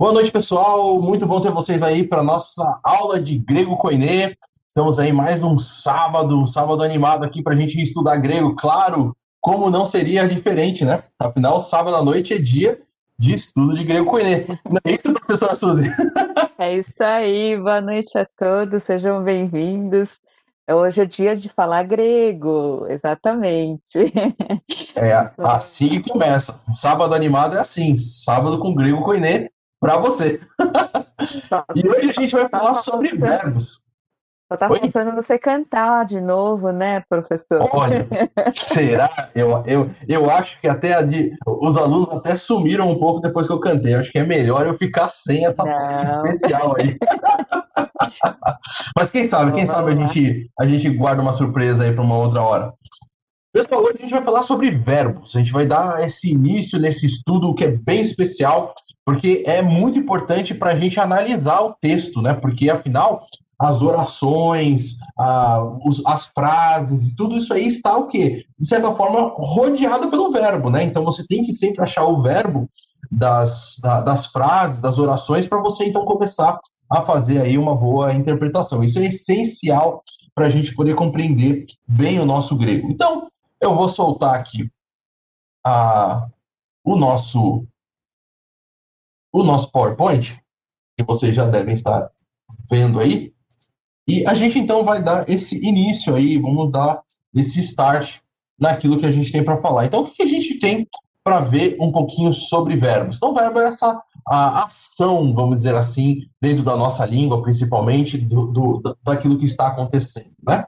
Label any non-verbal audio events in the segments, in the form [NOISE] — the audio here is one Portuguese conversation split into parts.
Boa noite, pessoal. Muito bom ter vocês aí para nossa aula de grego koiné. Estamos aí mais num sábado, um sábado animado aqui para a gente estudar grego. Claro, como não seria diferente, né? Afinal, sábado à noite é dia de estudo de grego koiné. Não é isso, professora Suzy? É isso aí. Boa noite a todos. Sejam bem-vindos. Hoje é dia de falar grego, exatamente. É assim que começa. Um sábado animado é assim, sábado com grego koiné para você. e hoje a gente vai falar sobre verbos. Só tá Oi? faltando você cantar de novo, né, professor? Olha, será? Eu, eu, eu acho que até os alunos até sumiram um pouco depois que eu cantei. Eu acho que é melhor eu ficar sem essa parte especial aí. [LAUGHS] Mas quem sabe, quem sabe a gente, a gente guarda uma surpresa aí para uma outra hora. Pessoal, hoje a gente vai falar sobre verbos. A gente vai dar esse início nesse estudo que é bem especial, porque é muito importante para a gente analisar o texto, né? Porque afinal as orações, a, os, as frases e tudo isso aí está o quê? De certa forma, rodeado pelo verbo, né? Então você tem que sempre achar o verbo das, da, das frases, das orações, para você então começar a fazer aí uma boa interpretação. Isso é essencial para a gente poder compreender bem o nosso grego. Então, eu vou soltar aqui a, o nosso o nosso PowerPoint, que vocês já devem estar vendo aí. E a gente então vai dar esse início aí, vamos dar esse start naquilo que a gente tem para falar. Então, o que a gente tem para ver um pouquinho sobre verbos? Então, verbo é essa ação, vamos dizer assim, dentro da nossa língua, principalmente do, do, daquilo que está acontecendo, né?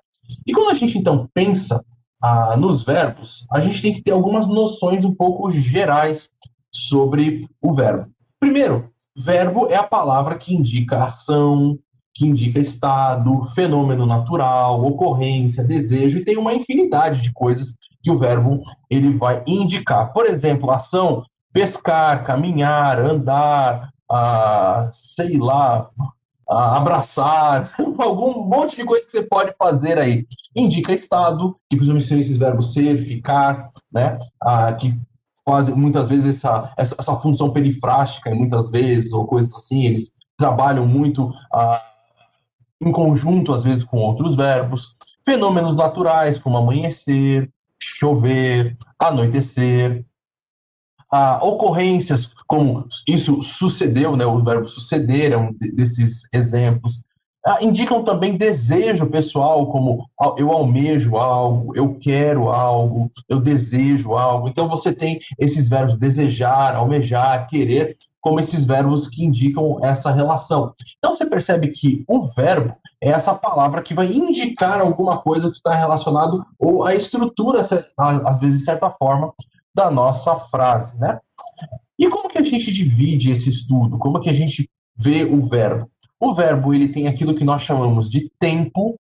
E quando a gente então pensa ah, nos verbos, a gente tem que ter algumas noções um pouco gerais sobre o verbo. Primeiro, verbo é a palavra que indica ação, que indica estado, fenômeno natural, ocorrência, desejo, e tem uma infinidade de coisas que o verbo ele vai indicar. Por exemplo, ação, pescar, caminhar, andar, ah, sei lá, abraçar, [LAUGHS] algum monte de coisa que você pode fazer aí. Indica estado, que principalmente são esses verbos ser, ficar, né? Ah, que fazem muitas vezes essa, essa, essa função perifrástica, muitas vezes, ou coisas assim, eles trabalham muito ah, em conjunto, às vezes, com outros verbos. Fenômenos naturais, como amanhecer, chover, anoitecer. Ah, ocorrências, como isso sucedeu, né, o verbo suceder é um desses exemplos. Ah, indicam também desejo pessoal, como eu almejo algo, eu quero algo, eu desejo algo. Então você tem esses verbos desejar, almejar, querer, como esses verbos que indicam essa relação. Então você percebe que o verbo é essa palavra que vai indicar alguma coisa que está relacionado ou a estrutura, às vezes de certa forma, da nossa frase, né? E como que a gente divide esse estudo? Como que a gente vê o verbo? O verbo ele tem aquilo que nós chamamos de tempo,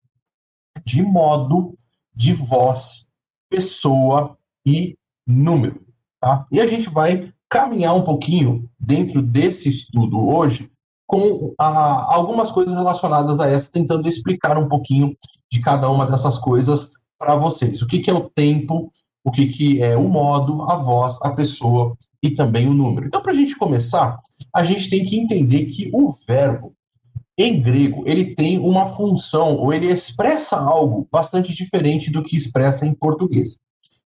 de modo, de voz, pessoa e número. Tá? E a gente vai caminhar um pouquinho dentro desse estudo hoje com ah, algumas coisas relacionadas a essa, tentando explicar um pouquinho de cada uma dessas coisas para vocês. O que, que é o tempo, o que, que é o modo, a voz, a pessoa e também o número. Então, para a gente começar, a gente tem que entender que o verbo em grego, ele tem uma função, ou ele expressa algo bastante diferente do que expressa em português.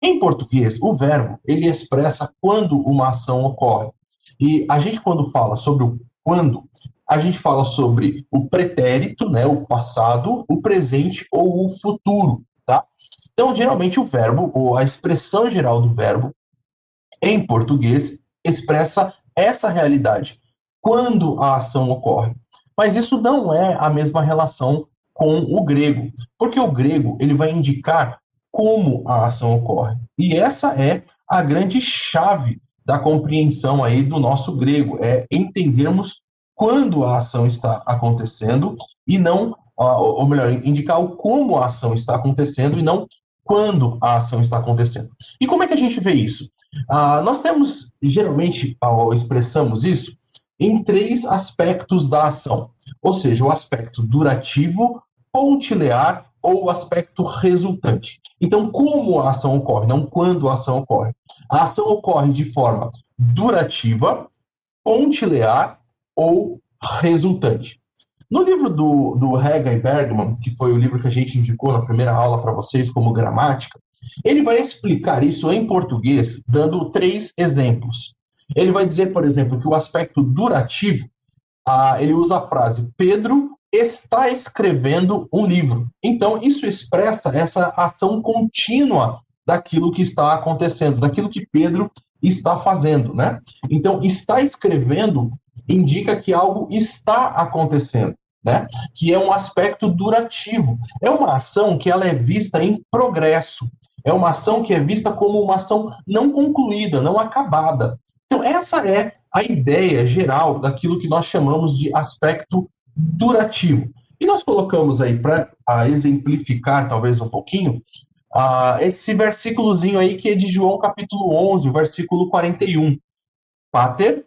Em português, o verbo, ele expressa quando uma ação ocorre. E a gente, quando fala sobre o quando, a gente fala sobre o pretérito, né, o passado, o presente ou o futuro? Então, geralmente, o verbo, ou a expressão geral do verbo, em português, expressa essa realidade, quando a ação ocorre. Mas isso não é a mesma relação com o grego, porque o grego ele vai indicar como a ação ocorre. E essa é a grande chave da compreensão aí do nosso grego, é entendermos quando a ação está acontecendo e não, ou melhor, indicar o como a ação está acontecendo e não quando a ação está acontecendo. E como é que a gente vê isso? Ah, nós temos, geralmente, expressamos isso em três aspectos da ação, ou seja, o aspecto durativo, pontilear ou o aspecto resultante. Então, como a ação ocorre, não quando a ação ocorre. A ação ocorre de forma durativa, pontilear ou resultante. No livro do, do Hega e Bergman, que foi o livro que a gente indicou na primeira aula para vocês como gramática, ele vai explicar isso em português dando três exemplos. Ele vai dizer, por exemplo, que o aspecto durativo, ah, ele usa a frase Pedro está escrevendo um livro. Então, isso expressa essa ação contínua daquilo que está acontecendo, daquilo que Pedro está fazendo, né? Então, está escrevendo indica que algo está acontecendo, né? Que é um aspecto durativo. É uma ação que ela é vista em progresso. É uma ação que é vista como uma ação não concluída, não acabada. Então, essa é a ideia geral daquilo que nós chamamos de aspecto durativo. E nós colocamos aí para exemplificar talvez um pouquinho uh, esse versículozinho aí que é de João capítulo 11, versículo 41. Pater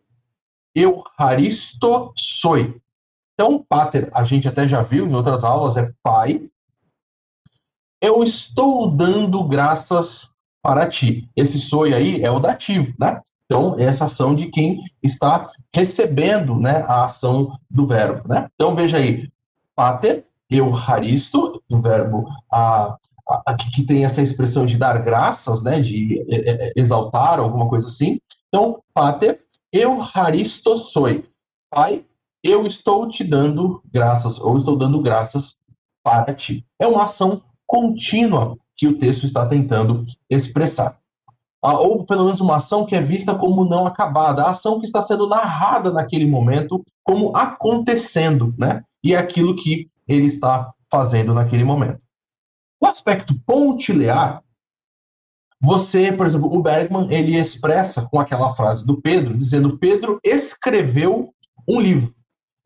Euharisto soi. Então, pater, a gente até já viu em outras aulas, é pai. Eu estou dando graças para ti. Esse soi aí é o dativo, né? Então, é essa ação de quem está recebendo né, a ação do verbo. Né? Então, veja aí, pater, euharisto, do verbo a, a, que tem essa expressão de dar graças, né, de é, é, é, exaltar, alguma coisa assim. Então, pater, euharisto soi. Pai, eu estou te dando graças, ou estou dando graças para ti. É uma ação contínua que o texto está tentando expressar ou pelo menos uma ação que é vista como não acabada, a ação que está sendo narrada naquele momento como acontecendo, né? E é aquilo que ele está fazendo naquele momento. O aspecto pontilear, você, por exemplo, o Bergman, ele expressa com aquela frase do Pedro, dizendo Pedro escreveu um livro.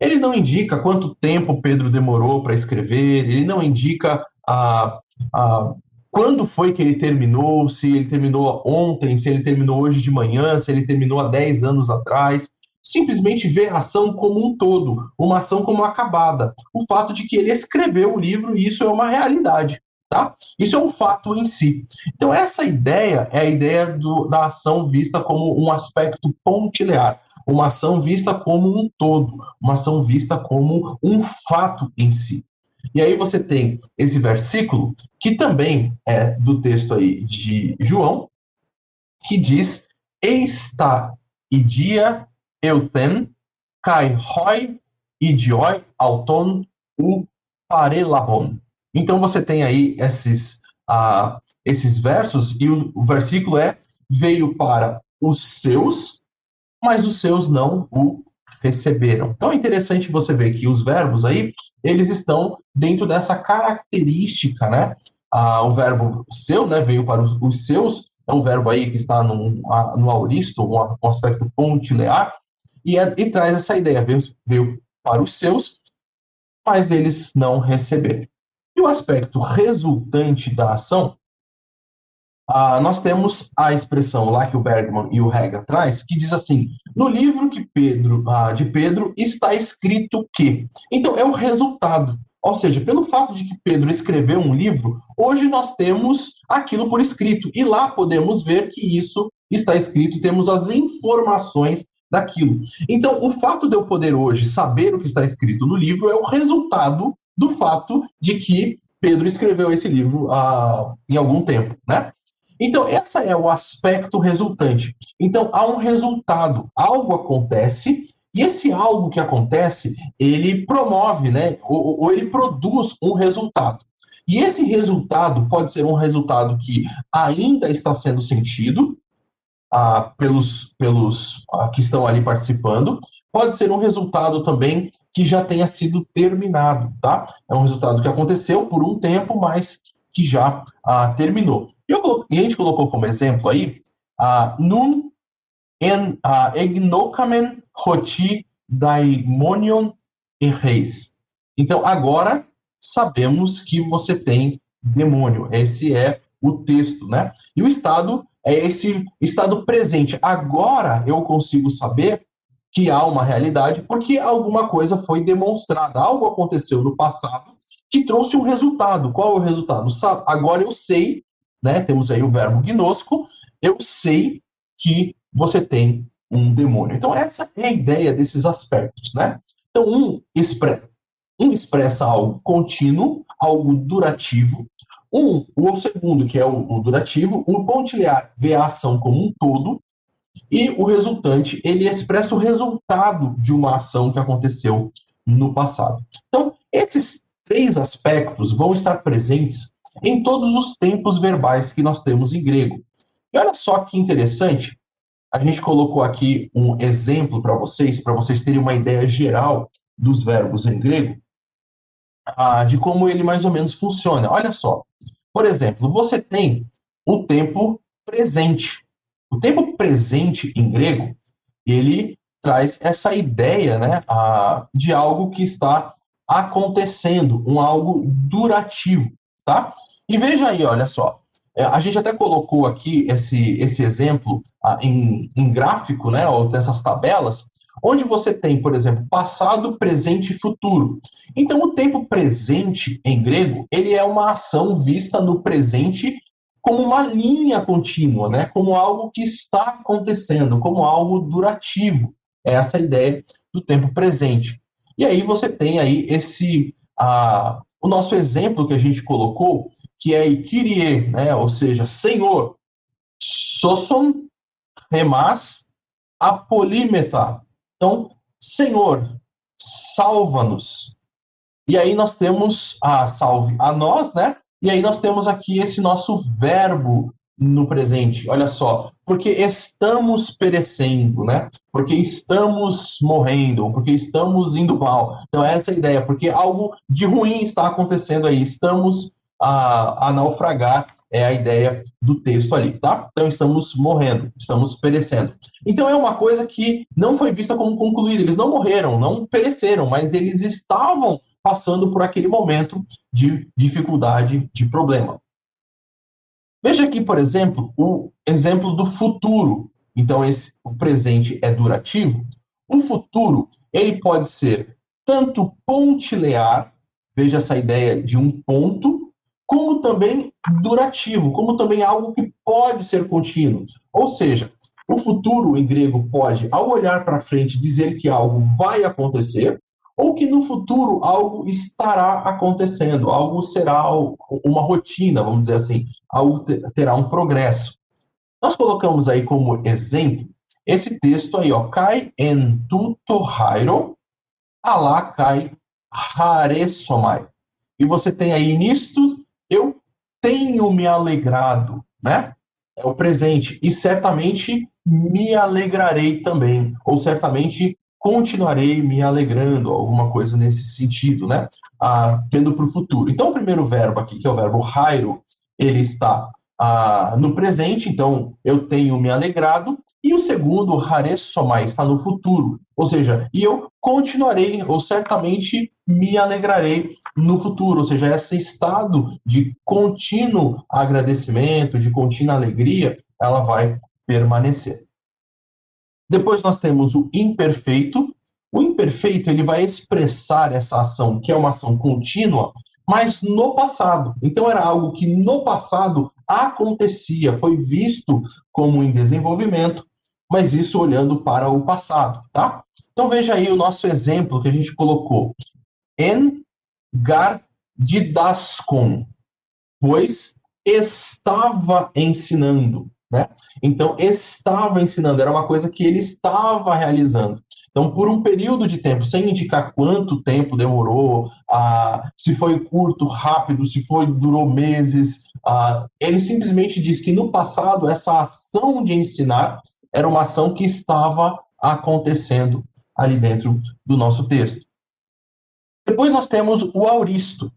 Ele não indica quanto tempo Pedro demorou para escrever, ele não indica a, a quando foi que ele terminou, se ele terminou ontem, se ele terminou hoje de manhã, se ele terminou há 10 anos atrás. Simplesmente ver a ação como um todo, uma ação como acabada. O fato de que ele escreveu o livro, e isso é uma realidade. Tá? Isso é um fato em si. Então, essa ideia é a ideia do, da ação vista como um aspecto pontilear, uma ação vista como um todo, uma ação vista como um fato em si. E aí você tem esse versículo, que também é do texto aí de João, que diz: Eista idia euthen kai hoi idioi auton u parelabon. Então você tem aí esses, esses versos, e o, o versículo é: veio para os seus, mas os seus não o receberam. Então é interessante você ver que os verbos aí, eles estão dentro dessa característica, né? Ah, o verbo seu, né, veio para os, os, seus, é um verbo aí que está no, no auristo, um, um aspecto pontilear, e, é, e traz essa ideia, veio, veio para os seus, mas eles não receberam. E o aspecto resultante da ação ah, nós temos a expressão lá que o Bergman e o Hegel traz, que diz assim: no livro que Pedro, ah, de Pedro está escrito que. Então, é o resultado. Ou seja, pelo fato de que Pedro escreveu um livro, hoje nós temos aquilo por escrito. E lá podemos ver que isso está escrito temos as informações daquilo. Então, o fato de eu poder hoje saber o que está escrito no livro é o resultado do fato de que Pedro escreveu esse livro ah, em algum tempo, né? Então, esse é o aspecto resultante. Então, há um resultado, algo acontece, e esse algo que acontece, ele promove, né, ou, ou ele produz um resultado. E esse resultado pode ser um resultado que ainda está sendo sentido ah, pelos, pelos ah, que estão ali participando, pode ser um resultado também que já tenha sido terminado, tá? É um resultado que aconteceu por um tempo, mas que já ah, terminou. Eu, e a gente colocou como exemplo aí, uh, nun en uh, egnocamen hoti daimonion e reis. Então, agora sabemos que você tem demônio. Esse é o texto, né? E o estado é esse estado presente. Agora eu consigo saber que há uma realidade porque alguma coisa foi demonstrada, algo aconteceu no passado que trouxe um resultado. Qual é o resultado? Agora eu sei né? Temos aí o verbo gnosco. Eu sei que você tem um demônio. Então, essa é a ideia desses aspectos, né? Então, um expressa, um expressa algo contínuo, algo durativo. Um, o segundo, que é o, o durativo, o pontilhar vê a ação como um todo, e o resultante, ele expressa o resultado de uma ação que aconteceu no passado. Então, esses três aspectos vão estar presentes em todos os tempos verbais que nós temos em grego. E olha só que interessante, a gente colocou aqui um exemplo para vocês, para vocês terem uma ideia geral dos verbos em grego, ah, de como ele mais ou menos funciona. Olha só, por exemplo, você tem o tempo presente. O tempo presente em grego, ele traz essa ideia né, ah, de algo que está acontecendo, um algo durativo, tá? E veja aí, olha só, a gente até colocou aqui esse, esse exemplo ah, em, em gráfico, né, ou nessas tabelas, onde você tem, por exemplo, passado, presente e futuro. Então, o tempo presente em grego, ele é uma ação vista no presente como uma linha contínua, né, como algo que está acontecendo, como algo durativo. É essa a ideia do tempo presente. E aí você tem aí esse ah, o nosso exemplo que a gente colocou, que é Kyrie, né? ou seja, Senhor, soson, remas, apolímeta. Então, Senhor, salva-nos. E aí nós temos a salve a nós, né? E aí nós temos aqui esse nosso verbo no presente. Olha só, porque estamos perecendo, né? Porque estamos morrendo, porque estamos indo mal. Então essa é a ideia, porque algo de ruim está acontecendo aí. Estamos a, a naufragar é a ideia do texto ali, tá? Então estamos morrendo, estamos perecendo. Então é uma coisa que não foi vista como concluída. Eles não morreram, não pereceram, mas eles estavam passando por aquele momento de dificuldade, de problema. Veja aqui, por exemplo, o exemplo do futuro. Então, esse, o presente é durativo. O futuro, ele pode ser tanto pontilear, veja essa ideia de um ponto, como também durativo, como também algo que pode ser contínuo. Ou seja, o futuro em grego pode, ao olhar para frente, dizer que algo vai acontecer, ou que no futuro algo estará acontecendo, algo será uma rotina, vamos dizer assim, algo terá um progresso. Nós colocamos aí como exemplo esse texto aí, ó, cai en tuto hairo, alá cai haresomai. E você tem aí nisto, eu tenho me alegrado, né? É o presente. E certamente me alegrarei também. Ou certamente continuarei me alegrando, alguma coisa nesse sentido, né? Ah, tendo para o futuro. Então, o primeiro verbo aqui, que é o verbo hairo, ele está ah, no presente, então eu tenho me alegrado, e o segundo, haresomai, está no futuro, ou seja, e eu continuarei, ou certamente me alegrarei no futuro, ou seja, esse estado de contínuo agradecimento, de contínua alegria, ela vai permanecer. Depois nós temos o imperfeito. O imperfeito ele vai expressar essa ação, que é uma ação contínua, mas no passado. Então era algo que no passado acontecia, foi visto como em desenvolvimento, mas isso olhando para o passado, tá? Então veja aí o nosso exemplo que a gente colocou. En gar didaskon, pois estava ensinando. Né? Então, estava ensinando, era uma coisa que ele estava realizando. Então, por um período de tempo, sem indicar quanto tempo demorou, ah, se foi curto, rápido, se foi durou meses, ah, ele simplesmente diz que no passado essa ação de ensinar era uma ação que estava acontecendo ali dentro do nosso texto. Depois nós temos o auristo. O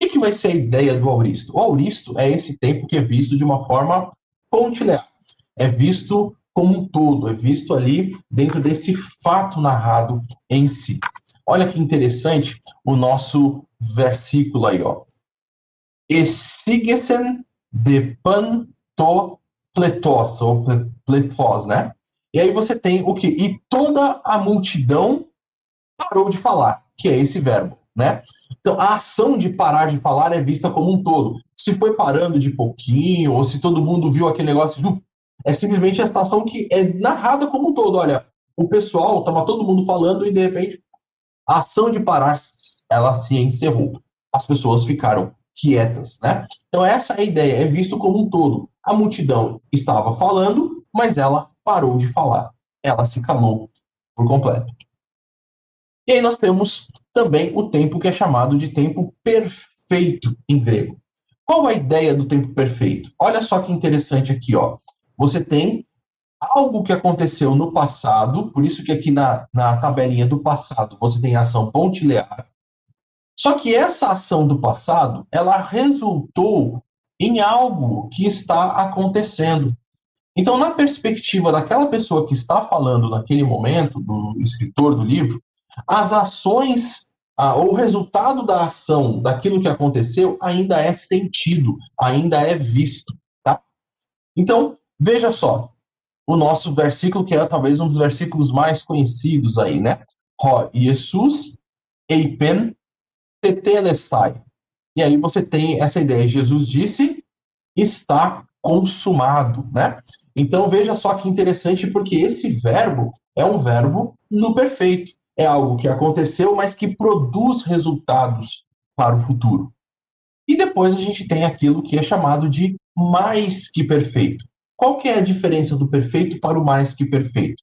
que, que vai ser a ideia do auristo? O auristo é esse tempo que é visto de uma forma pontilhar. É visto como um todo, é visto ali dentro desse fato narrado em si. Olha que interessante o nosso versículo aí, ó. Esigesen de pan to pletos, ou pletos, né? E aí você tem o que? E toda a multidão parou de falar, que é esse verbo, né? Então, a ação de parar de falar é vista como um todo. Se foi parando de pouquinho, ou se todo mundo viu aquele negócio É simplesmente a situação que é narrada como um todo. Olha, o pessoal, estava todo mundo falando e de repente a ação de parar, ela se encerrou. As pessoas ficaram quietas, né? Então essa é a ideia, é visto como um todo. A multidão estava falando, mas ela parou de falar. Ela se calou por completo. E aí nós temos também o tempo que é chamado de tempo perfeito em grego. Qual a ideia do tempo perfeito? Olha só que interessante aqui, ó. Você tem algo que aconteceu no passado, por isso que aqui na, na tabelinha do passado você tem a ação pontilear. Só que essa ação do passado, ela resultou em algo que está acontecendo. Então, na perspectiva daquela pessoa que está falando naquele momento, do escritor do livro, as ações, ah, o resultado da ação, daquilo que aconteceu, ainda é sentido, ainda é visto. Tá? Então, veja só, o nosso versículo, que é talvez um dos versículos mais conhecidos aí, né? Ro Jesus eipen tetelestai. E aí você tem essa ideia. Jesus disse, está consumado, né? Então veja só que interessante, porque esse verbo é um verbo no perfeito. É algo que aconteceu, mas que produz resultados para o futuro. E depois a gente tem aquilo que é chamado de mais que perfeito. Qual que é a diferença do perfeito para o mais que perfeito?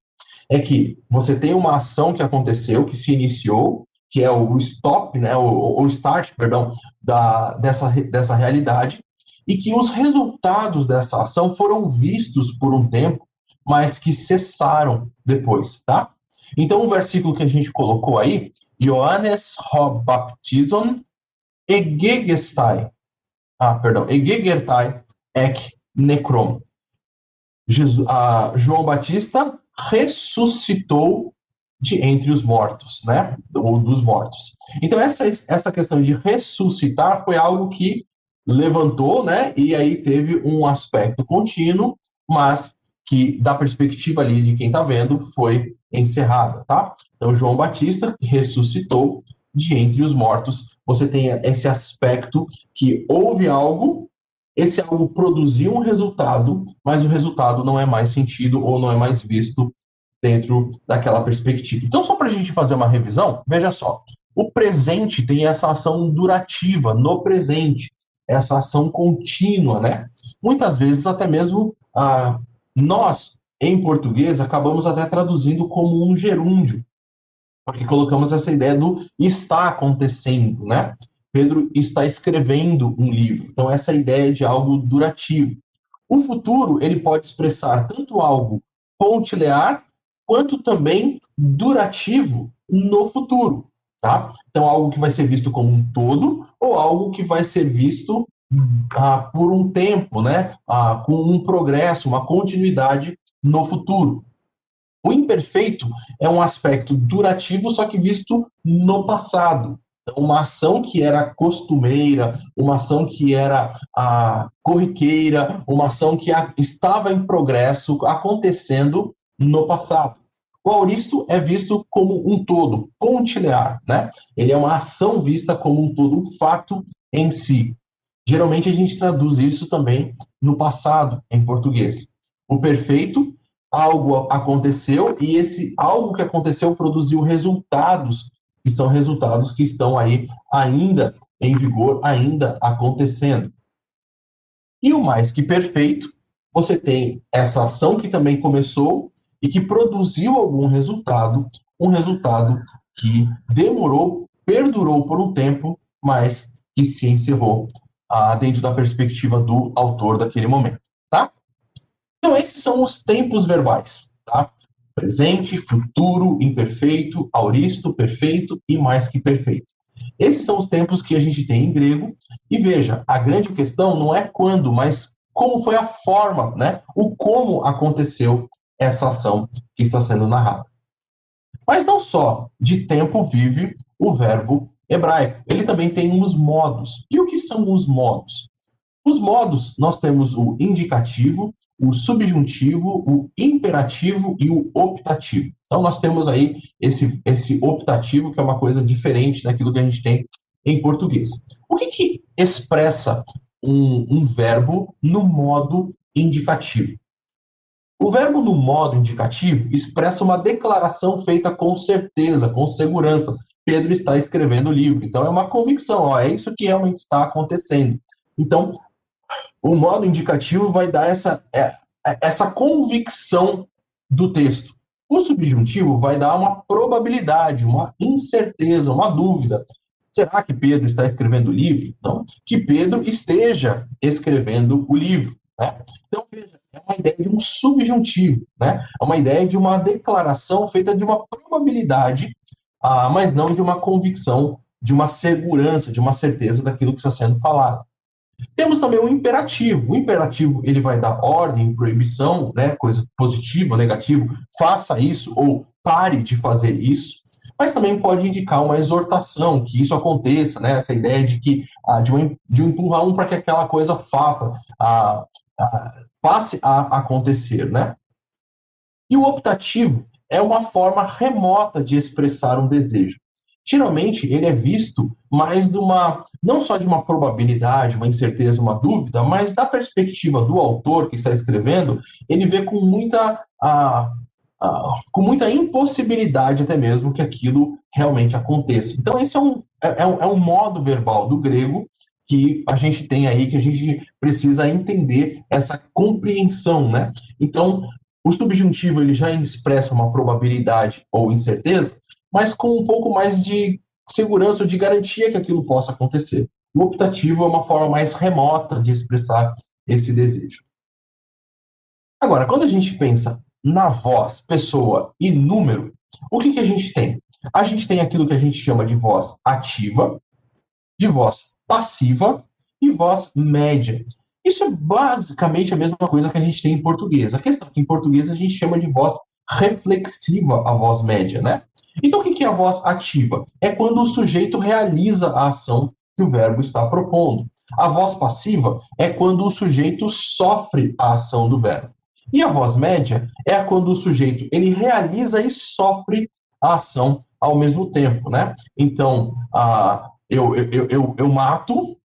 É que você tem uma ação que aconteceu, que se iniciou, que é o stop, né, o, o start, perdão, da, dessa, dessa realidade, e que os resultados dessa ação foram vistos por um tempo, mas que cessaram depois, tá? Então, o versículo que a gente colocou aí, Johannes ho baptizon egegestai, ah, perdão, egegertai ek necrom. Jesus, a João Batista ressuscitou de entre os mortos, né? Ou dos mortos. Então essa essa questão de ressuscitar foi algo que levantou, né? E aí teve um aspecto contínuo, mas que da perspectiva ali de quem está vendo foi encerrada, tá? Então João Batista ressuscitou de entre os mortos. Você tem esse aspecto que houve algo esse algo produziu um resultado, mas o resultado não é mais sentido ou não é mais visto dentro daquela perspectiva. Então, só para a gente fazer uma revisão, veja só. O presente tem essa ação durativa, no presente, essa ação contínua, né? Muitas vezes, até mesmo, ah, nós, em português, acabamos até traduzindo como um gerúndio, porque colocamos essa ideia do está acontecendo, né? Pedro está escrevendo um livro. Então, essa ideia de algo durativo. O futuro, ele pode expressar tanto algo pontilear, quanto também durativo no futuro, tá? Então, algo que vai ser visto como um todo, ou algo que vai ser visto ah, por um tempo, né? Ah, com um progresso, uma continuidade no futuro. O imperfeito é um aspecto durativo, só que visto no passado. Então, uma ação que era costumeira, uma ação que era a corriqueira, uma ação que a, estava em progresso, acontecendo no passado. O auristo é visto como um todo, pontilear, né? Ele é uma ação vista como um todo, um fato em si. Geralmente a gente traduz isso também no passado, em português. O perfeito, algo aconteceu e esse algo que aconteceu produziu resultados que são resultados que estão aí ainda em vigor, ainda acontecendo. E o mais que perfeito, você tem essa ação que também começou e que produziu algum resultado, um resultado que demorou, perdurou por um tempo, mas que se encerrou ah, dentro da perspectiva do autor daquele momento, tá? Então esses são os tempos verbais, tá? presente, futuro, imperfeito, auristo, perfeito e mais que perfeito. Esses são os tempos que a gente tem em grego. E veja, a grande questão não é quando, mas como foi a forma, né? O como aconteceu essa ação que está sendo narrada. Mas não só de tempo vive o verbo hebraico, ele também tem os modos. E o que são os modos? Os modos, nós temos o indicativo, o subjuntivo, o imperativo e o optativo. Então, nós temos aí esse, esse optativo, que é uma coisa diferente daquilo que a gente tem em português. O que, que expressa um, um verbo no modo indicativo? O verbo no modo indicativo expressa uma declaração feita com certeza, com segurança. Pedro está escrevendo o livro, então é uma convicção, ó, é isso que realmente está acontecendo. Então, o modo indicativo vai dar essa, é, é, essa convicção do texto. O subjuntivo vai dar uma probabilidade, uma incerteza, uma dúvida. Será que Pedro está escrevendo o livro? Não. Que Pedro esteja escrevendo o livro. Né? Então, veja, é uma ideia de um subjuntivo, né? É uma ideia de uma declaração feita de uma probabilidade, ah, mas não de uma convicção, de uma segurança, de uma certeza daquilo que está sendo falado. Temos também o imperativo. O imperativo ele vai dar ordem, proibição, né, coisa positiva, negativo, faça isso ou pare de fazer isso. Mas também pode indicar uma exortação, que isso aconteça, né, essa ideia de que ah, de, um, de empurrar um para que aquela coisa faça, ah, ah, passe a acontecer, né? E o optativo é uma forma remota de expressar um desejo geralmente ele é visto mais de uma, não só de uma probabilidade, uma incerteza, uma dúvida, mas da perspectiva do autor que está escrevendo, ele vê com muita, com muita impossibilidade até mesmo que aquilo realmente aconteça. Então esse é um, é, é um, é um modo verbal do grego que a gente tem aí, que a gente precisa entender essa compreensão, né? Então, o subjuntivo ele já expressa uma probabilidade ou incerteza, mas com um pouco mais de segurança ou de garantia que aquilo possa acontecer. O optativo é uma forma mais remota de expressar esse desejo. Agora, quando a gente pensa na voz, pessoa e número, o que, que a gente tem? A gente tem aquilo que a gente chama de voz ativa, de voz passiva e voz média. Isso é basicamente a mesma coisa que a gente tem em português. A questão é que em português a gente chama de voz reflexiva a voz média, né? Então, o que é a voz ativa? É quando o sujeito realiza a ação que o verbo está propondo. A voz passiva é quando o sujeito sofre a ação do verbo. E a voz média é quando o sujeito ele realiza e sofre a ação ao mesmo tempo, né? Então, a, eu, eu, eu, eu mato,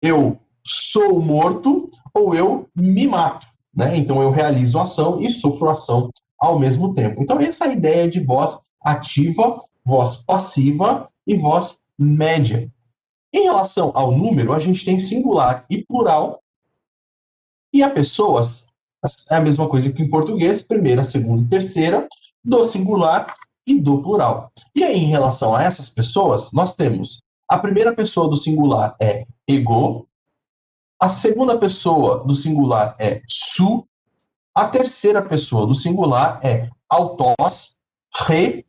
eu sou morto ou eu me mato, né? Então, eu realizo a ação e sofro a ação ao mesmo tempo. Então, essa é a ideia de voz ativa, voz passiva e voz média. Em relação ao número, a gente tem singular e plural. E a pessoas é a mesma coisa que em português, primeira, segunda e terceira, do singular e do plural. E aí, em relação a essas pessoas, nós temos a primeira pessoa do singular é ego, a segunda pessoa do singular é su, a terceira pessoa do singular é autós, re,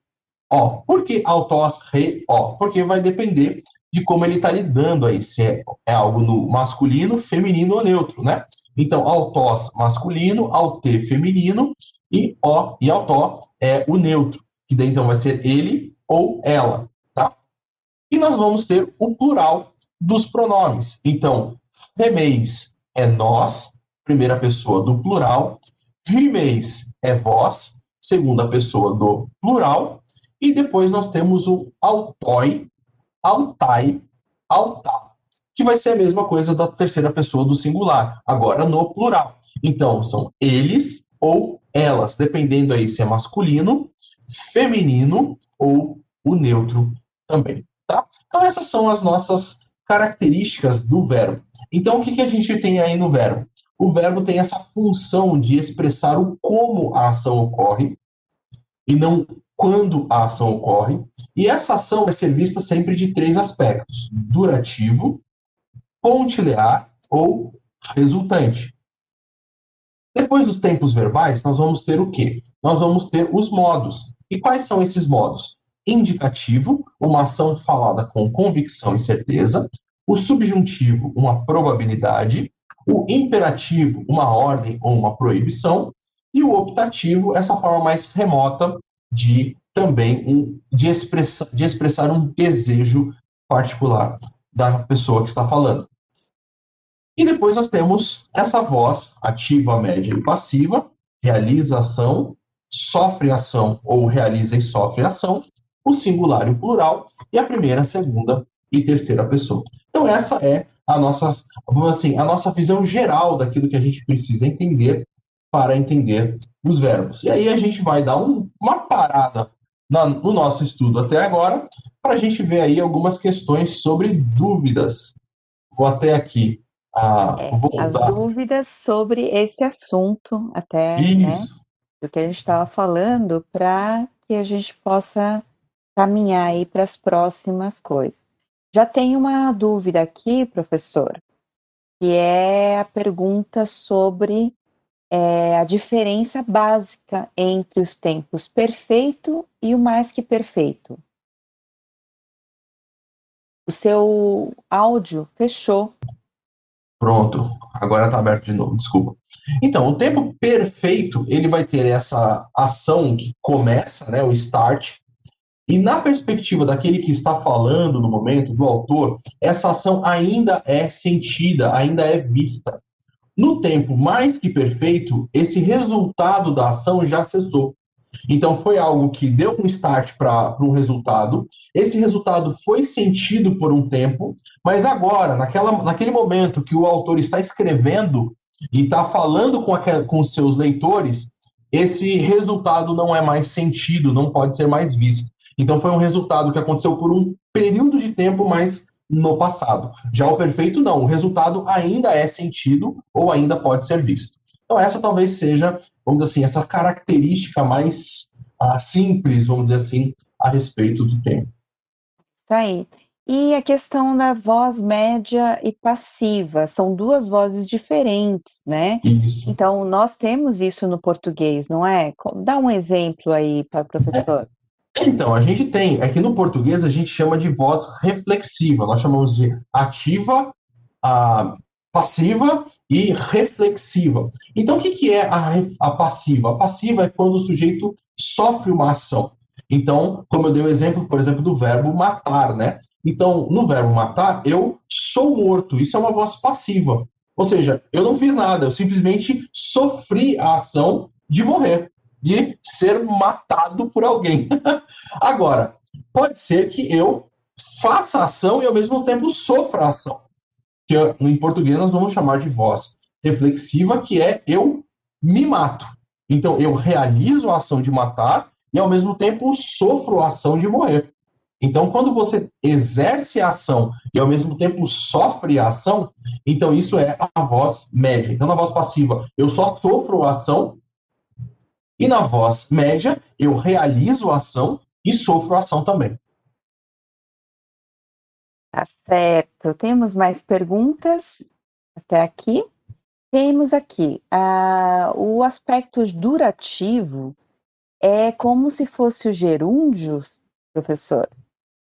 ó. Por que autós, re, ó? Porque vai depender de como ele está lidando aí, se é, é, algo no masculino, feminino ou neutro, né? Então, autós masculino, aute feminino e ó e autó é o neutro, que daí então vai ser ele ou ela? E nós vamos ter o plural dos pronomes. Então, remeis é nós, primeira pessoa do plural, Rimeis é vós, segunda pessoa do plural. E depois nós temos o autói, altai, altá, que vai ser a mesma coisa da terceira pessoa do singular, agora no plural. Então, são eles ou elas, dependendo aí se é masculino, feminino ou o neutro também, tá? Então, essas são as nossas características do verbo. Então, o que, que a gente tem aí no verbo? o verbo tem essa função de expressar o como a ação ocorre e não quando a ação ocorre. E essa ação vai ser vista sempre de três aspectos: durativo, pontilear ou resultante. Depois dos tempos verbais, nós vamos ter o quê? Nós vamos ter os modos. E quais são esses modos? Indicativo, uma ação falada com convicção e certeza. O subjuntivo, uma probabilidade o imperativo, uma ordem ou uma proibição, e o optativo, essa forma mais remota de também um, de, expressa, de expressar um desejo particular da pessoa que está falando. E depois nós temos essa voz ativa, média e passiva, realiza ação, sofre ação ou realiza e sofre ação, o singular e o plural, e a primeira, segunda e terceira pessoa. Então essa é a nossa, vamos assim, a nossa visão geral daquilo que a gente precisa entender para entender os verbos. E aí a gente vai dar um, uma parada na, no nosso estudo até agora, para a gente ver aí algumas questões sobre dúvidas. Vou até aqui ah, é, voltar. As dúvidas sobre esse assunto, até, né, do que a gente estava falando, para que a gente possa caminhar aí para as próximas coisas. Já tem uma dúvida aqui, professor, que é a pergunta sobre é, a diferença básica entre os tempos perfeito e o mais que perfeito. O seu áudio fechou. Pronto, agora está aberto de novo, desculpa. Então, o tempo perfeito, ele vai ter essa ação que começa, né, o start, e na perspectiva daquele que está falando no momento, do autor, essa ação ainda é sentida, ainda é vista. No tempo mais que perfeito, esse resultado da ação já cessou. Então, foi algo que deu um start para um resultado. Esse resultado foi sentido por um tempo, mas agora, naquela, naquele momento que o autor está escrevendo e está falando com, aquel, com seus leitores, esse resultado não é mais sentido, não pode ser mais visto. Então foi um resultado que aconteceu por um período de tempo, mas no passado. Já o perfeito não, o resultado ainda é sentido ou ainda pode ser visto. Então essa talvez seja, vamos dizer assim, essa característica mais uh, simples, vamos dizer assim, a respeito do tempo. Isso aí. E a questão da voz média e passiva, são duas vozes diferentes, né? Isso. Então, nós temos isso no português, não é? Dá um exemplo aí para o professor. É. Então, a gente tem, aqui no português, a gente chama de voz reflexiva, nós chamamos de ativa, a, passiva e reflexiva. Então, o que, que é a, a passiva? A passiva é quando o sujeito sofre uma ação. Então, como eu dei o exemplo, por exemplo, do verbo matar, né? Então, no verbo matar, eu sou morto. Isso é uma voz passiva. Ou seja, eu não fiz nada, eu simplesmente sofri a ação de morrer de ser matado por alguém. [LAUGHS] Agora, pode ser que eu faça ação e ao mesmo tempo sofra ação. Que em português nós vamos chamar de voz reflexiva, que é eu me mato. Então eu realizo a ação de matar e ao mesmo tempo sofro a ação de morrer. Então, quando você exerce a ação e ao mesmo tempo sofre a ação, então isso é a voz média. Então, na voz passiva, eu só sofro a ação e na voz média, eu realizo a ação e sofro a ação também. Tá certo. Temos mais perguntas até aqui? Temos aqui uh, o aspecto durativo é como se fosse o gerúndio, professor?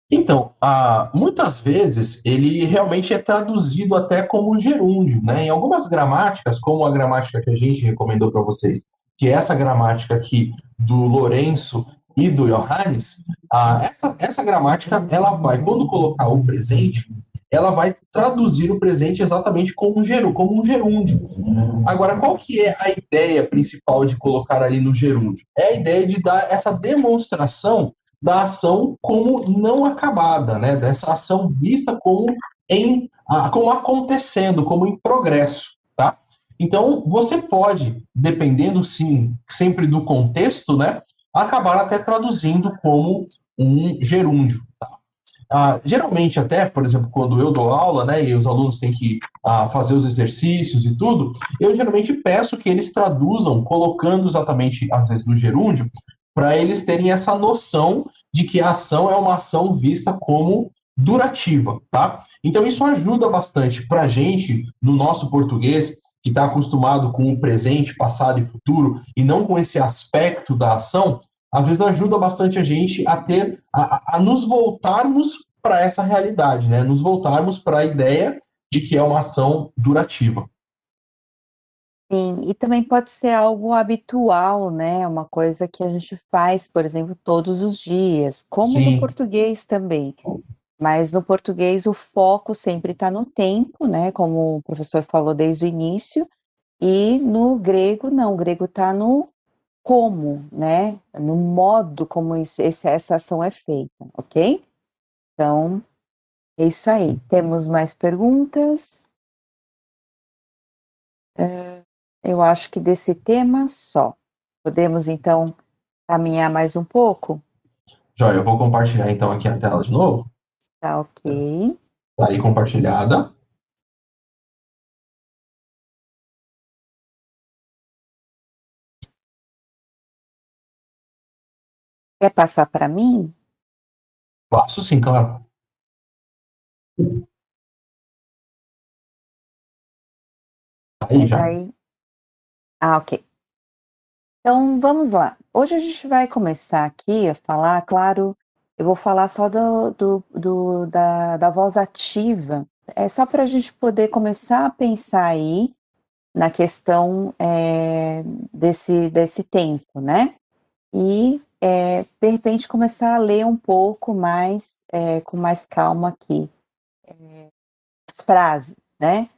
Então, uh, muitas vezes ele realmente é traduzido até como gerúndio, né? Em algumas gramáticas, como a gramática que a gente recomendou para vocês, que é essa gramática aqui do Lourenço e do Johannes, ah, essa, essa gramática, ela vai, quando colocar o presente, ela vai traduzir o presente exatamente como um, geru, como um gerúndio. Agora, qual que é a ideia principal de colocar ali no gerúndio? É a ideia de dar essa demonstração da ação como não acabada, né? dessa ação vista como, em, como acontecendo, como em progresso. Então, você pode, dependendo sim, sempre do contexto, né, acabar até traduzindo como um gerúndio. Tá? Ah, geralmente, até, por exemplo, quando eu dou aula, né, e os alunos têm que ah, fazer os exercícios e tudo, eu geralmente peço que eles traduzam, colocando exatamente, às vezes, no gerúndio, para eles terem essa noção de que a ação é uma ação vista como durativa, tá? Então isso ajuda bastante para a gente, no nosso português, que está acostumado com o presente, passado e futuro, e não com esse aspecto da ação, às vezes ajuda bastante a gente a ter, a, a nos voltarmos para essa realidade, né? Nos voltarmos para a ideia de que é uma ação durativa. Sim, e também pode ser algo habitual, né? Uma coisa que a gente faz, por exemplo, todos os dias, como Sim. no português também. Mas no português o foco sempre está no tempo, né? Como o professor falou desde o início, e no grego não, o grego está no como, né? No modo como isso, essa ação é feita, ok? Então, é isso aí. Temos mais perguntas? Uh, eu acho que desse tema só. Podemos, então, caminhar mais um pouco? Joia, eu vou compartilhar então aqui a tela de novo. Tá ok. Tá aí compartilhada. Quer passar para mim? Passo sim, claro. Aí já. Aí... Ah, ok. Então, vamos lá. Hoje a gente vai começar aqui a falar, claro, eu vou falar só do, do, do da, da voz ativa. É só para a gente poder começar a pensar aí na questão é, desse, desse tempo, né? E, é, de repente, começar a ler um pouco mais, é, com mais calma aqui, é, as frases, né?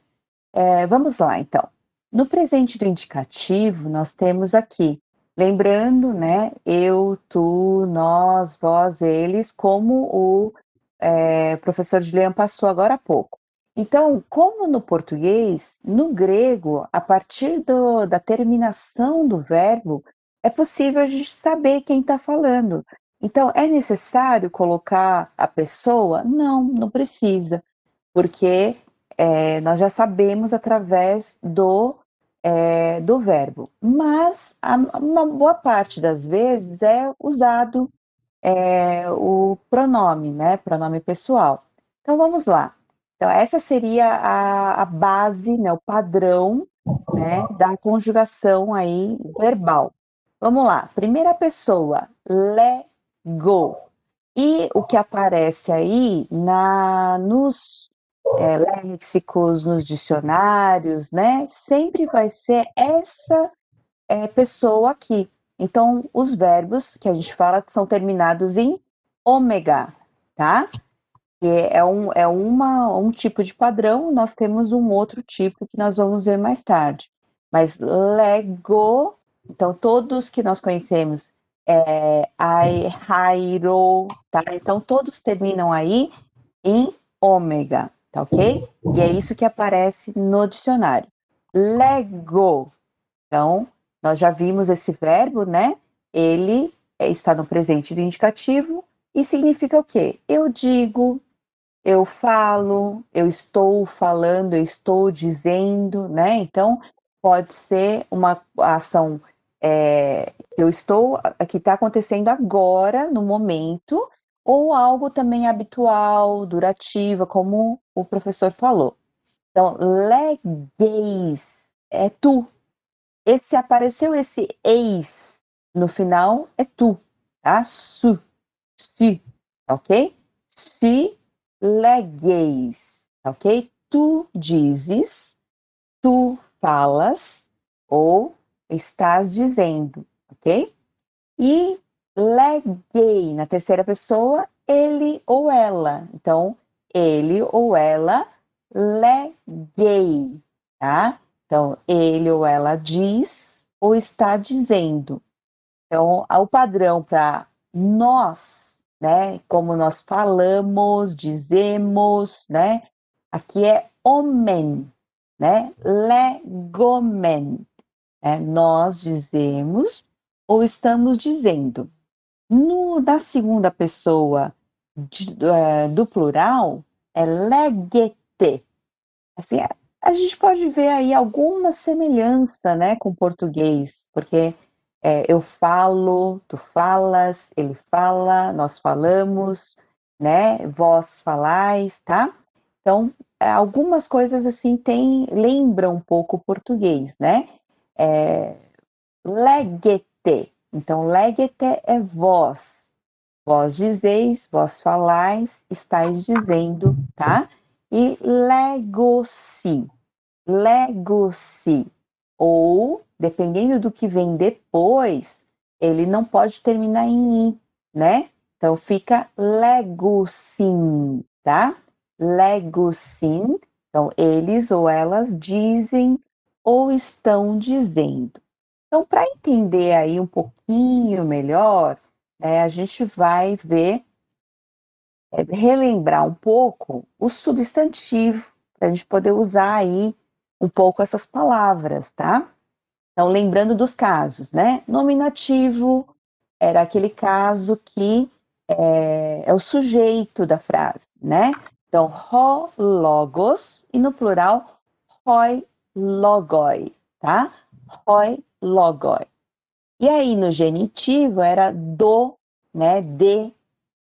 É, vamos lá, então. No presente do indicativo, nós temos aqui, lembrando, né, eu, tu, nós, vós, eles, como o é, professor Julian passou agora há pouco. Então, como no português, no grego, a partir do, da terminação do verbo, é possível a gente saber quem está falando. Então, é necessário colocar a pessoa? Não, não precisa, porque é, nós já sabemos através do, é, do verbo. Mas a, uma boa parte das vezes é usado é, o pronome, né? Pronome pessoal. Então vamos lá. Então, essa seria a, a base, né, o padrão né, da conjugação aí verbal. Vamos lá. Primeira pessoa, go. E o que aparece aí na, nos é, léxicos, nos dicionários, né? Sempre vai ser essa é, pessoa aqui. Então, os verbos que a gente fala são terminados em ômega, tá? Que é, um, é uma, um tipo de padrão, nós temos um outro tipo que nós vamos ver mais tarde. Mas Lego, então todos que nós conhecemos, é, I, Hairo, tá? Então todos terminam aí em ômega tá ok? E é isso que aparece no dicionário. Lego. Então, nós já vimos esse verbo, né? Ele está no presente do indicativo e significa o quê? Eu digo, eu falo, eu estou falando, eu estou dizendo, né? Então, pode ser uma ação é, eu estou, que está acontecendo agora, no momento, ou algo também habitual, durativa, como o professor falou. Então, legueis é tu. Esse apareceu esse eis no final é tu, tá? Su, si, ok? Si legueis, ok? Tu dizes, tu falas ou estás dizendo, ok? E leguei, na terceira pessoa, ele ou ela. Então, ele ou ela leguei, tá? Então, ele ou ela diz ou está dizendo. Então, o padrão para nós, né? Como nós falamos, dizemos, né? Aqui é homem, né? Legomen. Né? Nós dizemos ou estamos dizendo. No, da segunda pessoa de, é, do plural, é legete. Assim, a, a gente pode ver aí alguma semelhança né, com português, porque é, eu falo, tu falas, ele fala, nós falamos, né? Vós falais, tá? Então, é, algumas coisas assim tem, lembram um pouco o português, né? É, legete, então, legete é vós. Vós dizeis, vós falais, estáis dizendo, tá? E lego-se. Lego-se. Ou, dependendo do que vem depois, ele não pode terminar em i, né? Então fica lego-sim, tá? Lego-sim. Então, eles ou elas dizem ou estão dizendo. Então, para entender aí um pouquinho melhor, né, a gente vai ver, é, relembrar um pouco o substantivo, para a gente poder usar aí um pouco essas palavras, tá? Então, lembrando dos casos, né? Nominativo era aquele caso que é, é o sujeito da frase, né? Então, ho logos, e no plural, hoi logoi, tá? Hoi logoi. E aí, no genitivo, era do, né? De,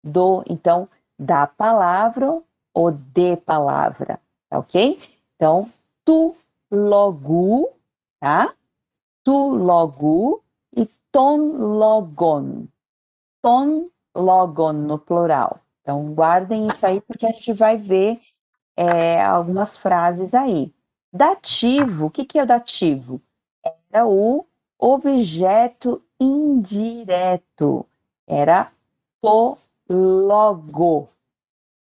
do. Então, da palavra ou de palavra, tá ok? Então, tu logu, tá? Tu logu e ton logon. Ton logon no plural. Então, guardem isso aí, porque a gente vai ver é, algumas frases aí. Dativo, o que, que é o dativo? Era o objeto indireto. Era to logo,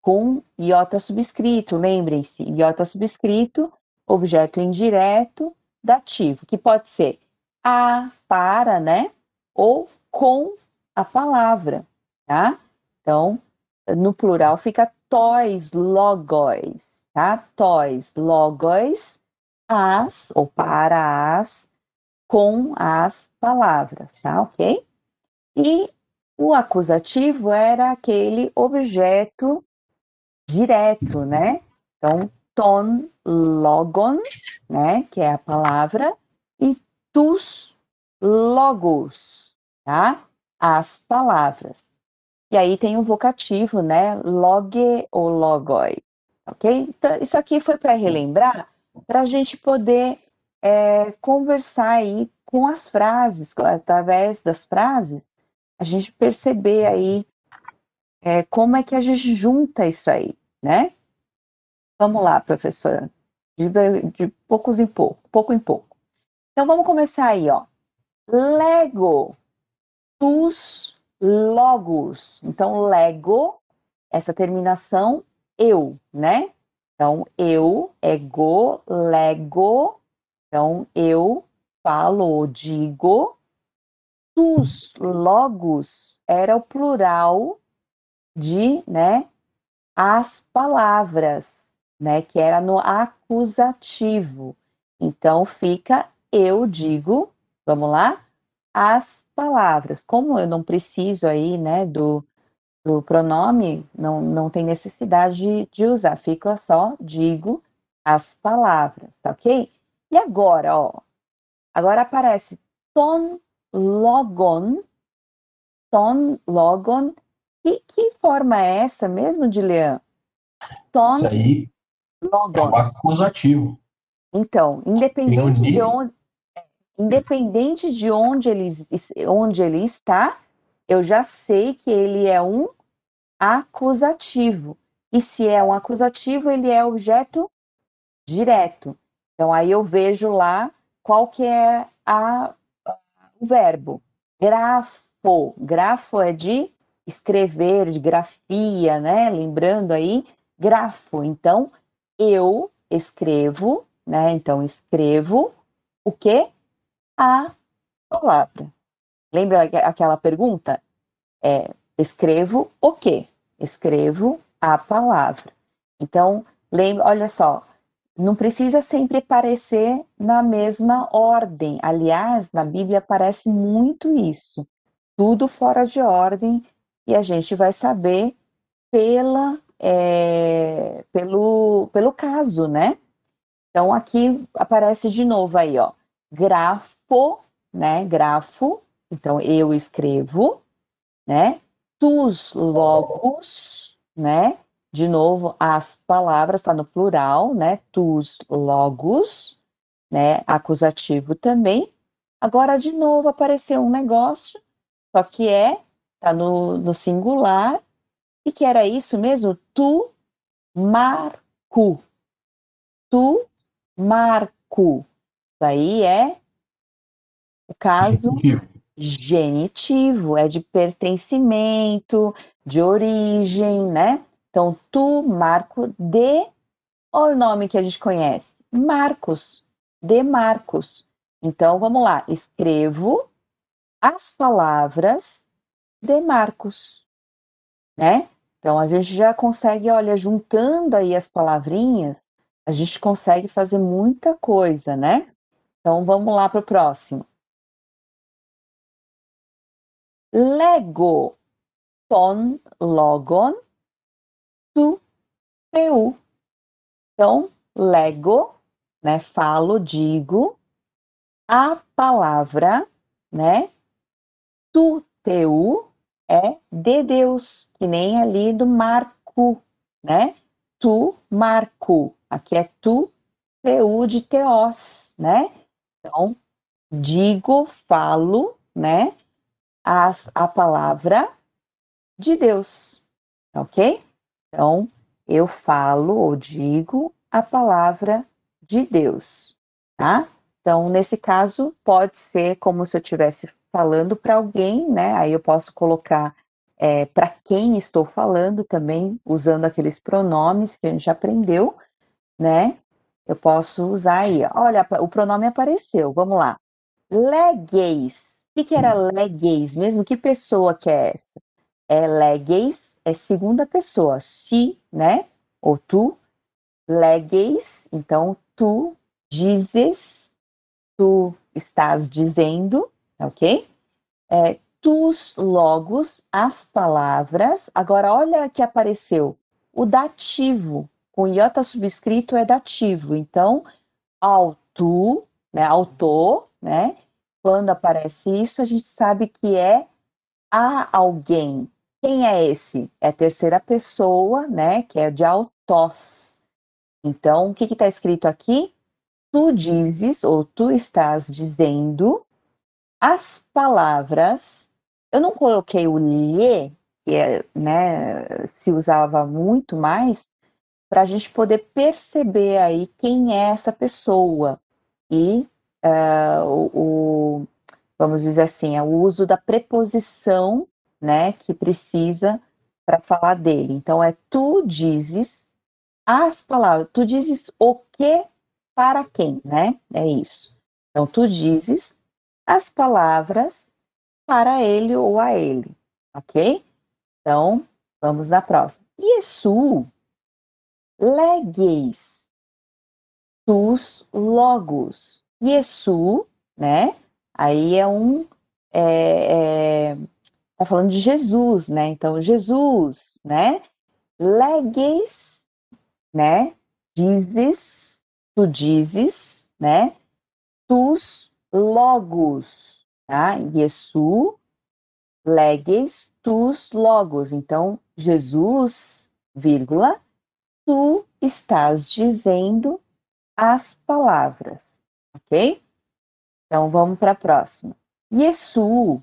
com iota subscrito, lembrem-se, iota subscrito, objeto indireto, dativo, que pode ser a, para, né? Ou com a palavra, tá? Então, no plural fica tois logos, tá? Tois logos, as, ou para as, com as palavras, tá? Ok? E o acusativo era aquele objeto direto, né? Então, ton logon, né? Que é a palavra, e tus logos, tá? As palavras. E aí tem o vocativo, né? Loge ou logoi, ok? Então, isso aqui foi para relembrar, para a gente poder é, conversar aí com as frases, através das frases, a gente perceber aí é, como é que a gente junta isso aí, né? Vamos lá, professora, de, de poucos em pouco, pouco em pouco. Então vamos começar aí, ó. Lego, tus logos. Então, Lego, essa terminação eu, né? Então, eu é go, Lego. Então, eu falo ou digo. Tus logos era o plural de, né, as palavras, né, que era no acusativo. Então fica eu digo, vamos lá, as palavras. Como eu não preciso aí, né, do, do pronome, não, não tem necessidade de, de usar, fica só digo as palavras, tá ok? E agora, ó, agora aparece ton logon, ton logon, que, que forma é essa mesmo, Dilean? Ton Isso aí logon. é um acusativo. Então, independente de onde independente de onde ele, onde ele está, eu já sei que ele é um acusativo. E se é um acusativo, ele é objeto direto. Então aí eu vejo lá qual que é a, o verbo. Grafo. Grafo é de escrever, de grafia, né? Lembrando aí, grafo. Então, eu escrevo, né? Então, escrevo o quê? a palavra. Lembra aquela pergunta? É, escrevo o quê? Escrevo a palavra. Então, lembra, olha só, não precisa sempre aparecer na mesma ordem. Aliás, na Bíblia aparece muito isso. Tudo fora de ordem e a gente vai saber pela, é, pelo, pelo caso, né? Então, aqui aparece de novo aí, ó. Grafo, né? Grafo. Então eu escrevo, né? Tus logos, né? De novo, as palavras está no plural, né? Tus logos, né? Acusativo também. Agora, de novo, apareceu um negócio, só que é, tá no, no singular. E que era isso mesmo? Tu marco. Tu marco. Isso aí é o caso genitivo. genitivo é de pertencimento, de origem, né? Então, tu, Marco, de. Olha o nome que a gente conhece: Marcos, de Marcos. Então, vamos lá. Escrevo as palavras de Marcos, né? Então, a gente já consegue, olha, juntando aí as palavrinhas, a gente consegue fazer muita coisa, né? Então vamos lá para o próximo. Lego ton logon tu teu. Então, lego, né? Falo, digo a palavra, né? Tu teu é de Deus, que nem ali do Marco, né? Tu, Marco. Aqui é tu, teu de teós, né? Então, digo, falo, né? A, a palavra de Deus, ok? Então, eu falo ou digo a palavra de Deus, tá? Então, nesse caso, pode ser como se eu estivesse falando para alguém, né? Aí eu posso colocar é, para quem estou falando também, usando aqueles pronomes que a gente aprendeu, né? Eu posso usar aí. Olha, o pronome apareceu. Vamos lá. Legueis. O que, que era legueis mesmo? Que pessoa que é essa? É legueis, é segunda pessoa. Se, né? Ou tu. Legueis. Então, tu dizes, tu estás dizendo, ok? É, tus logos, as palavras. Agora, olha que apareceu o dativo. Com iota subscrito é dativo. Então, ao tu, né, autor, né? Quando aparece isso, a gente sabe que é a alguém. Quem é esse? É a terceira pessoa, né? Que é de autós. Então, o que está escrito aqui? Tu dizes, ou tu estás dizendo, as palavras. Eu não coloquei o lhe, que é, né, se usava muito mais, para a gente poder perceber aí quem é essa pessoa e uh, o, o, vamos dizer assim, é o uso da preposição, né, que precisa para falar dele. Então é tu dizes as palavras, tu dizes o que para quem, né? É isso. Então tu dizes as palavras para ele ou a ele, ok? Então vamos na próxima. Yesu legues, tus logos. Yesu, né? Aí é um. É, é, tá falando de Jesus, né? Então, Jesus, né? Legues, né? Dizes, tu dizes, né? Tus logos, tá? Yesu, legues, tus logos. Então, Jesus, vírgula, tu estás dizendo as palavras, ok? Então vamos para a próxima. Yesu,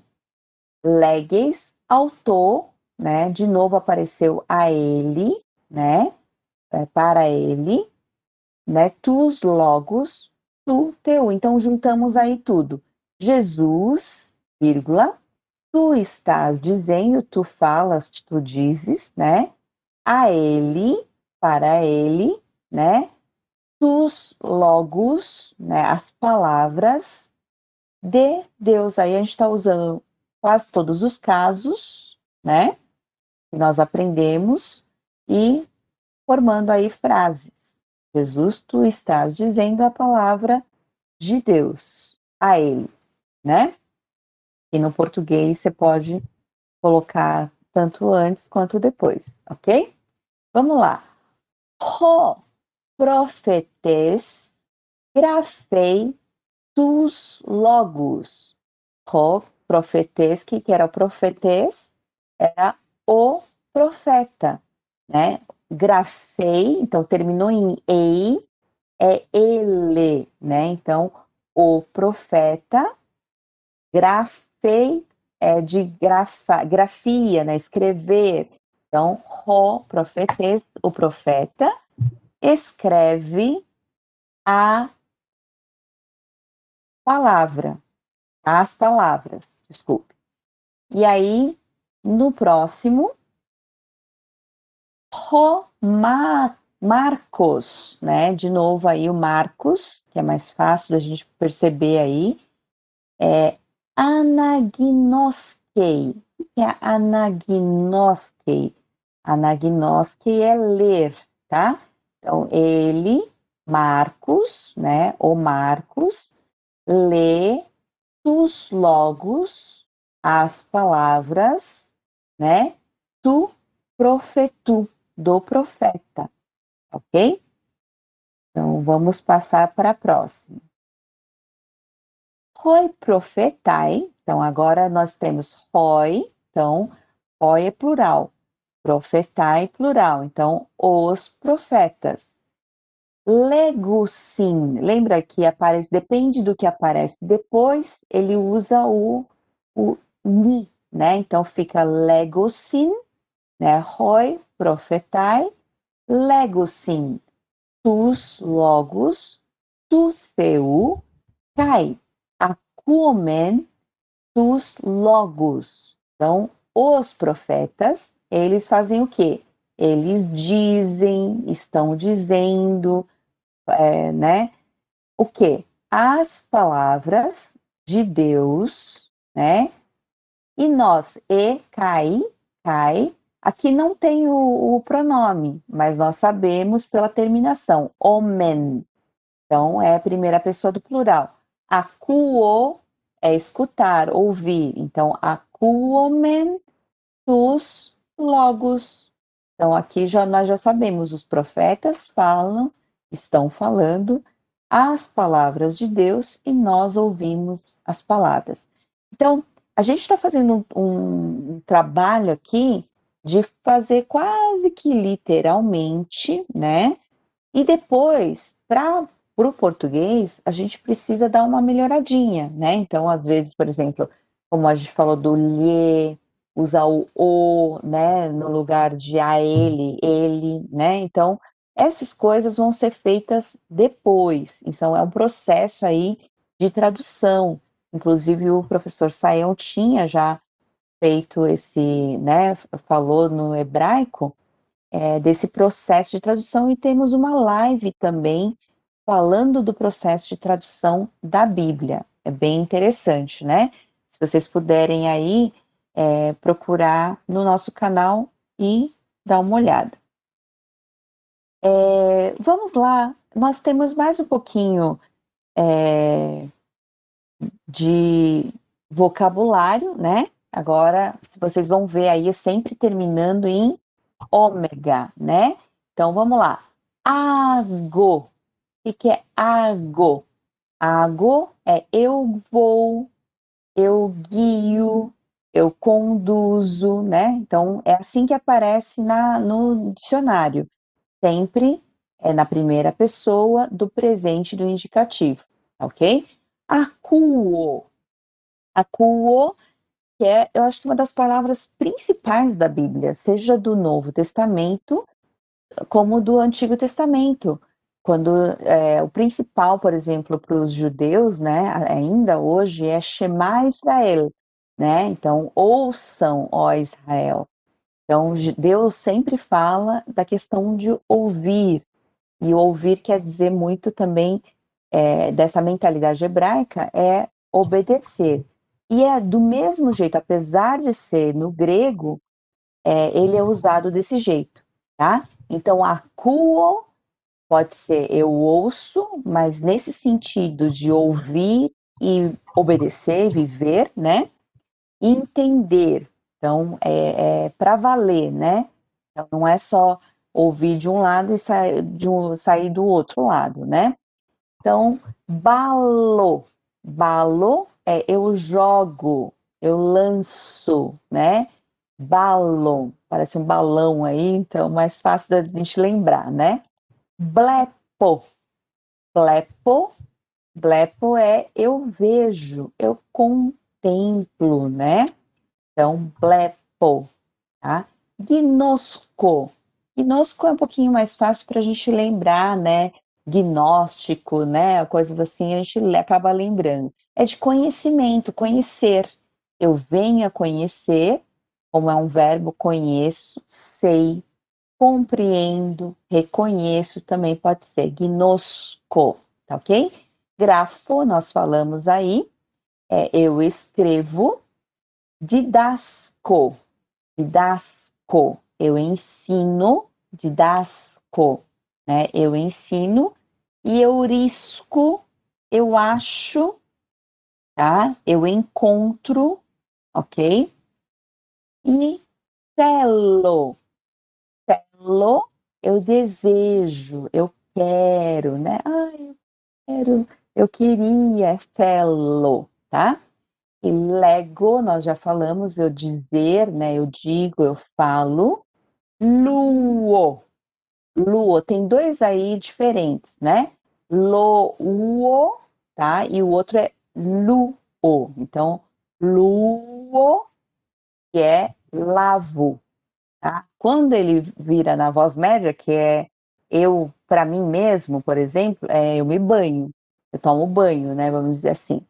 leges, autor, né? De novo apareceu a ele, né? É para ele, né? Tus logos, tu teu. Então juntamos aí tudo. Jesus, vírgula, tu estás dizendo, tu falas, tu dizes, né? A ele, para ele, né? Dos logos, né? As palavras de Deus. Aí a gente está usando quase todos os casos, né? Que nós aprendemos e formando aí frases. Jesus, tu estás dizendo a palavra de Deus a eles, né? E no português você pode colocar tanto antes quanto depois, ok? Vamos lá ho profetes grafei tus logos. Ho profetes, que, era o profetes? Era o profeta, né? Grafei, então terminou em ei, é ele, né? Então, o profeta, grafei é de grafa, grafia, né? Escrever. Então, Ro, profetes, o profeta, escreve a palavra, as palavras, desculpe. E aí, no próximo, Ro, Marcos, né? De novo aí o Marcos, que é mais fácil da gente perceber aí, é anagnoskei. O que é anagnoskei? Anagnoske é ler, tá? Então, ele, Marcos, né? O Marcos, lê tus logos, as palavras, né? Tu profetu, do profeta, ok? Então, vamos passar para a próxima. Roi profetai, então agora nós temos roi, então roi é plural, profetai plural, então os profetas. Legusin, lembra que aparece, depende do que aparece depois, ele usa o, o ni, né? Então fica legusin, né? Roi profetai, legusin, tus logos, tu theu, kai, acuomen, tus logos. Então, os profetas, eles fazem o quê? Eles dizem, estão dizendo, é, né? O quê? As palavras de Deus, né? E nós, e cai, cai, Aqui não tem o, o, pronome, mas nós sabemos pela terminação, omen. Então, é a primeira pessoa do plural. Acuo é escutar, ouvir. Então, acuomen tus logos. Então, aqui já, nós já sabemos, os profetas falam, estão falando as palavras de Deus e nós ouvimos as palavras. Então, a gente está fazendo um, um trabalho aqui de fazer quase que literalmente, né? E depois, para o português, a gente precisa dar uma melhoradinha, né? Então, às vezes, por exemplo, como a gente falou do lhe, usar o o, né, no lugar de a ele, ele, né? Então, essas coisas vão ser feitas depois. Então, é um processo aí de tradução. Inclusive, o professor Saião tinha já feito esse, né, falou no hebraico, é, desse processo de tradução e temos uma live também falando do processo de tradução da Bíblia. É bem interessante, né? Se vocês puderem aí é, procurar no nosso canal e dar uma olhada. É, vamos lá, nós temos mais um pouquinho é, de vocabulário, né? Agora, se vocês vão ver aí, é sempre terminando em ômega, né? Então, vamos lá. Ago. O que é ago? Ago é eu vou, eu guio, eu conduzo, né? Então, é assim que aparece na, no dicionário. Sempre é na primeira pessoa do presente do indicativo, ok? Acuo. Acuo que é, eu acho que uma das palavras principais da Bíblia, seja do Novo Testamento como do Antigo Testamento. Quando é, o principal, por exemplo, para os judeus, né, ainda hoje é Shema Israel, né? Então, ouçam, ó Israel. Então, Deus sempre fala da questão de ouvir, e ouvir quer dizer muito também é, dessa mentalidade hebraica, é obedecer. E é do mesmo jeito, apesar de ser no grego, é, ele é usado desse jeito, tá? Então, acuo pode ser eu ouço, mas nesse sentido de ouvir e obedecer, viver, né? Entender. Então, é, é para valer, né? Então, não é só ouvir de um lado e sair, um, sair do outro lado, né? Então, balo. Balo é eu jogo, eu lanço, né? Balão, parece um balão aí, então mais fácil da gente lembrar, né? Blepo, blepo, blepo é eu vejo, eu contemplo, né? Então, blepo, tá? Gnosco, gnosco é um pouquinho mais fácil para a gente lembrar, né? Gnóstico, né? Coisas assim, a gente acaba lembrando é de conhecimento, conhecer. Eu venho a conhecer, como é um verbo, conheço, sei, compreendo, reconheço, também pode ser gnosco, tá ok? Grafo, nós falamos aí, é eu escrevo, didasco, didasco, eu ensino, didasco, né? Eu ensino, e eu risco, eu acho, tá? Eu encontro, ok? E celo. Celo, eu desejo, eu quero, né? Ah, eu quero, eu queria, celo, tá? E lego, nós já falamos, eu dizer, né? Eu digo, eu falo. Luo. Luo, tem dois aí diferentes, né? Lo-uo, tá? E o outro é luo. Então, luo, que é lavo, tá? Quando ele vira na voz média, que é eu, para mim mesmo, por exemplo, é eu me banho. Eu tomo banho, né? Vamos dizer assim.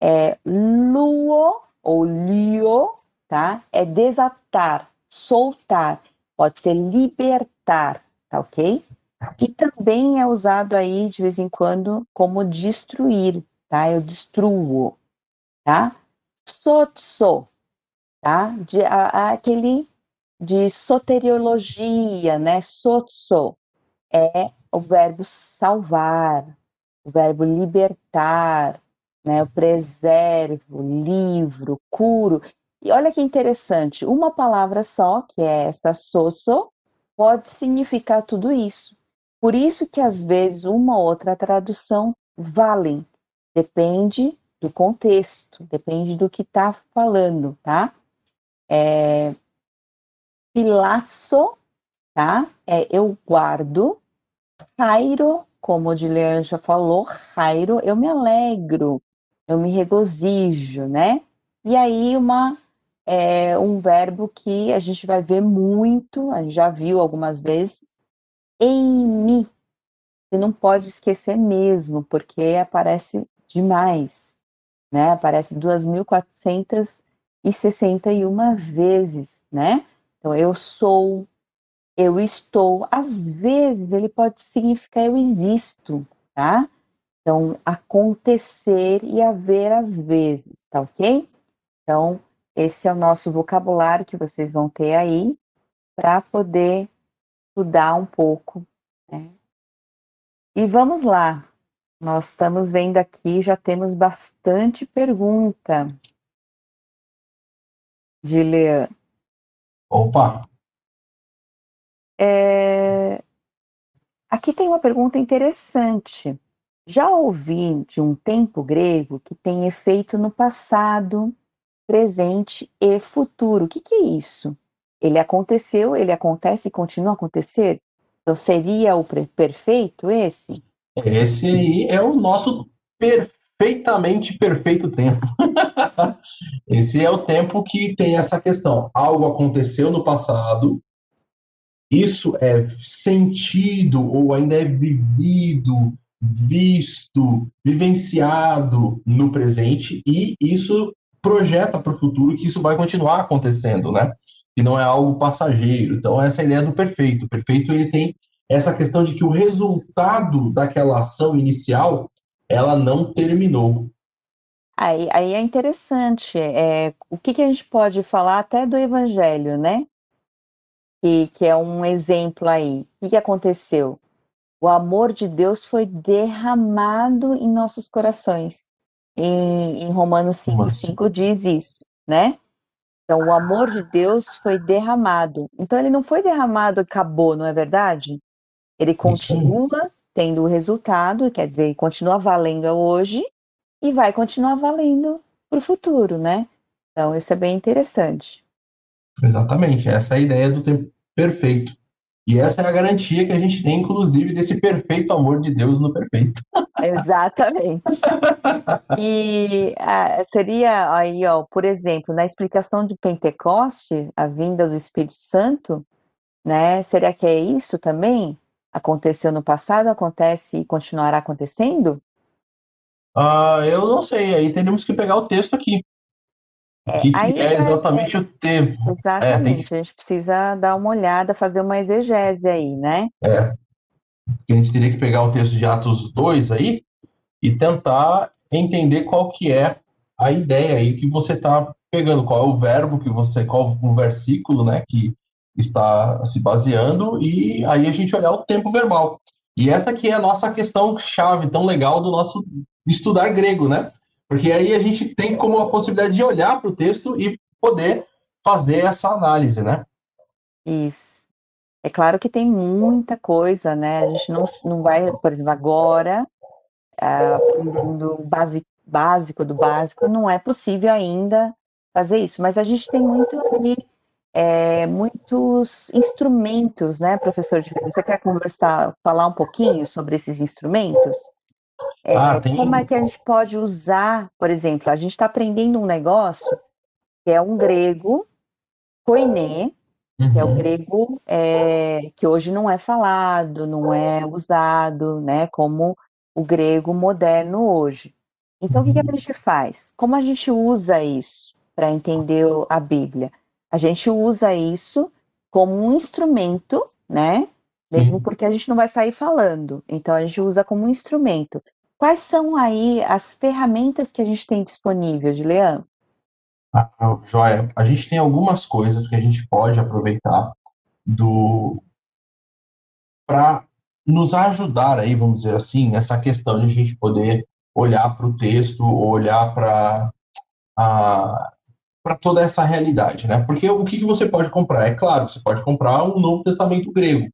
É luo ou lio, tá? É desatar, soltar. Pode ser libertar, tá ok? E também é usado aí de vez em quando como destruir, tá? Eu destruo, tá? Sotso, tá? De, a, aquele de soteriologia, né? Sotso é o verbo salvar, o verbo libertar, né? O preservo, livro, curo. E olha que interessante, uma palavra só, que é essa soso, pode significar tudo isso. Por isso que às vezes uma ou outra tradução valem. Depende do contexto, depende do que está falando, tá? É, pilaço, tá? É eu guardo. Rairo, como o Dilean já falou, rairo, eu me alegro, eu me regozijo, né? E aí uma é um verbo que a gente vai ver muito, a gente já viu algumas vezes, em mim. Você não pode esquecer mesmo, porque aparece demais, né? Aparece 2.461 vezes, né? Então, eu sou, eu estou. Às vezes, ele pode significar eu existo, tá? Então, acontecer e haver às vezes, tá ok? Então, esse é o nosso vocabulário que vocês vão ter aí para poder estudar um pouco. Né? E vamos lá. Nós estamos vendo aqui, já temos bastante pergunta. De ler. Opa! É... Aqui tem uma pergunta interessante. Já ouvi de um tempo grego que tem efeito no passado, presente e futuro. O que, que é isso? Ele aconteceu, ele acontece e continua a acontecer? Então seria o perfeito esse? Esse aí é o nosso perfeitamente perfeito tempo. [LAUGHS] esse é o tempo que tem essa questão. Algo aconteceu no passado, isso é sentido ou ainda é vivido, visto, vivenciado no presente e isso projeta para o futuro que isso vai continuar acontecendo, né? Que não é algo passageiro. Então essa é a ideia do perfeito. O perfeito ele tem essa questão de que o resultado daquela ação inicial ela não terminou. Aí, aí é interessante. É, o que, que a gente pode falar até do Evangelho, né? Que, que é um exemplo aí. O que, que aconteceu? O amor de Deus foi derramado em nossos corações em, em Romanos 5, 5 diz isso, né? Então, o amor de Deus foi derramado. Então, ele não foi derramado e acabou, não é verdade? Ele continua tendo o resultado, quer dizer, continua valendo hoje e vai continuar valendo para o futuro, né? Então, isso é bem interessante. Exatamente, essa é a ideia do tempo perfeito. E essa é a garantia que a gente tem, inclusive, desse perfeito amor de Deus no perfeito. [LAUGHS] Exatamente. E ah, seria aí, ó, por exemplo, na explicação de Pentecoste, a vinda do Espírito Santo, né? Será que é isso também? Aconteceu no passado, acontece e continuará acontecendo? Ah, eu não sei, aí teríamos que pegar o texto aqui. É, que, que é exatamente é, o tempo. Exatamente, é, que... a gente precisa dar uma olhada, fazer uma exegese aí, né? É. A gente teria que pegar o texto de Atos 2 aí e tentar entender qual que é a ideia aí que você está pegando, qual é o verbo que você, qual o versículo, né, que está se baseando, e aí a gente olhar o tempo verbal. E essa aqui é a nossa questão chave tão legal do nosso estudar grego, né? Porque aí a gente tem como a possibilidade de olhar para o texto e poder fazer essa análise, né? Isso. É claro que tem muita coisa, né? A gente não, não vai, por exemplo, agora, aprendendo o básico, básico do básico, não é possível ainda fazer isso, mas a gente tem muito é, muitos instrumentos, né, professor? Você quer conversar, falar um pouquinho sobre esses instrumentos? É, ah, tem... Como é que a gente pode usar, por exemplo, a gente está aprendendo um negócio que é um grego, koiné, uhum. que é o uhum. grego é, que hoje não é falado, não é usado, né, como o grego moderno hoje. Então, o que, que a uhum. gente faz? Como a gente usa isso para entender a Bíblia? A gente usa isso como um instrumento, né? Mesmo Sim. porque a gente não vai sair falando. Então, a gente usa como um instrumento. Quais são aí as ferramentas que a gente tem disponível, de Leão? Ah, joia. A gente tem algumas coisas que a gente pode aproveitar do para nos ajudar aí, vamos dizer assim, nessa questão de a gente poder olhar para o texto, olhar para para toda essa realidade, né? Porque o que, que você pode comprar? É claro, você pode comprar um Novo Testamento grego.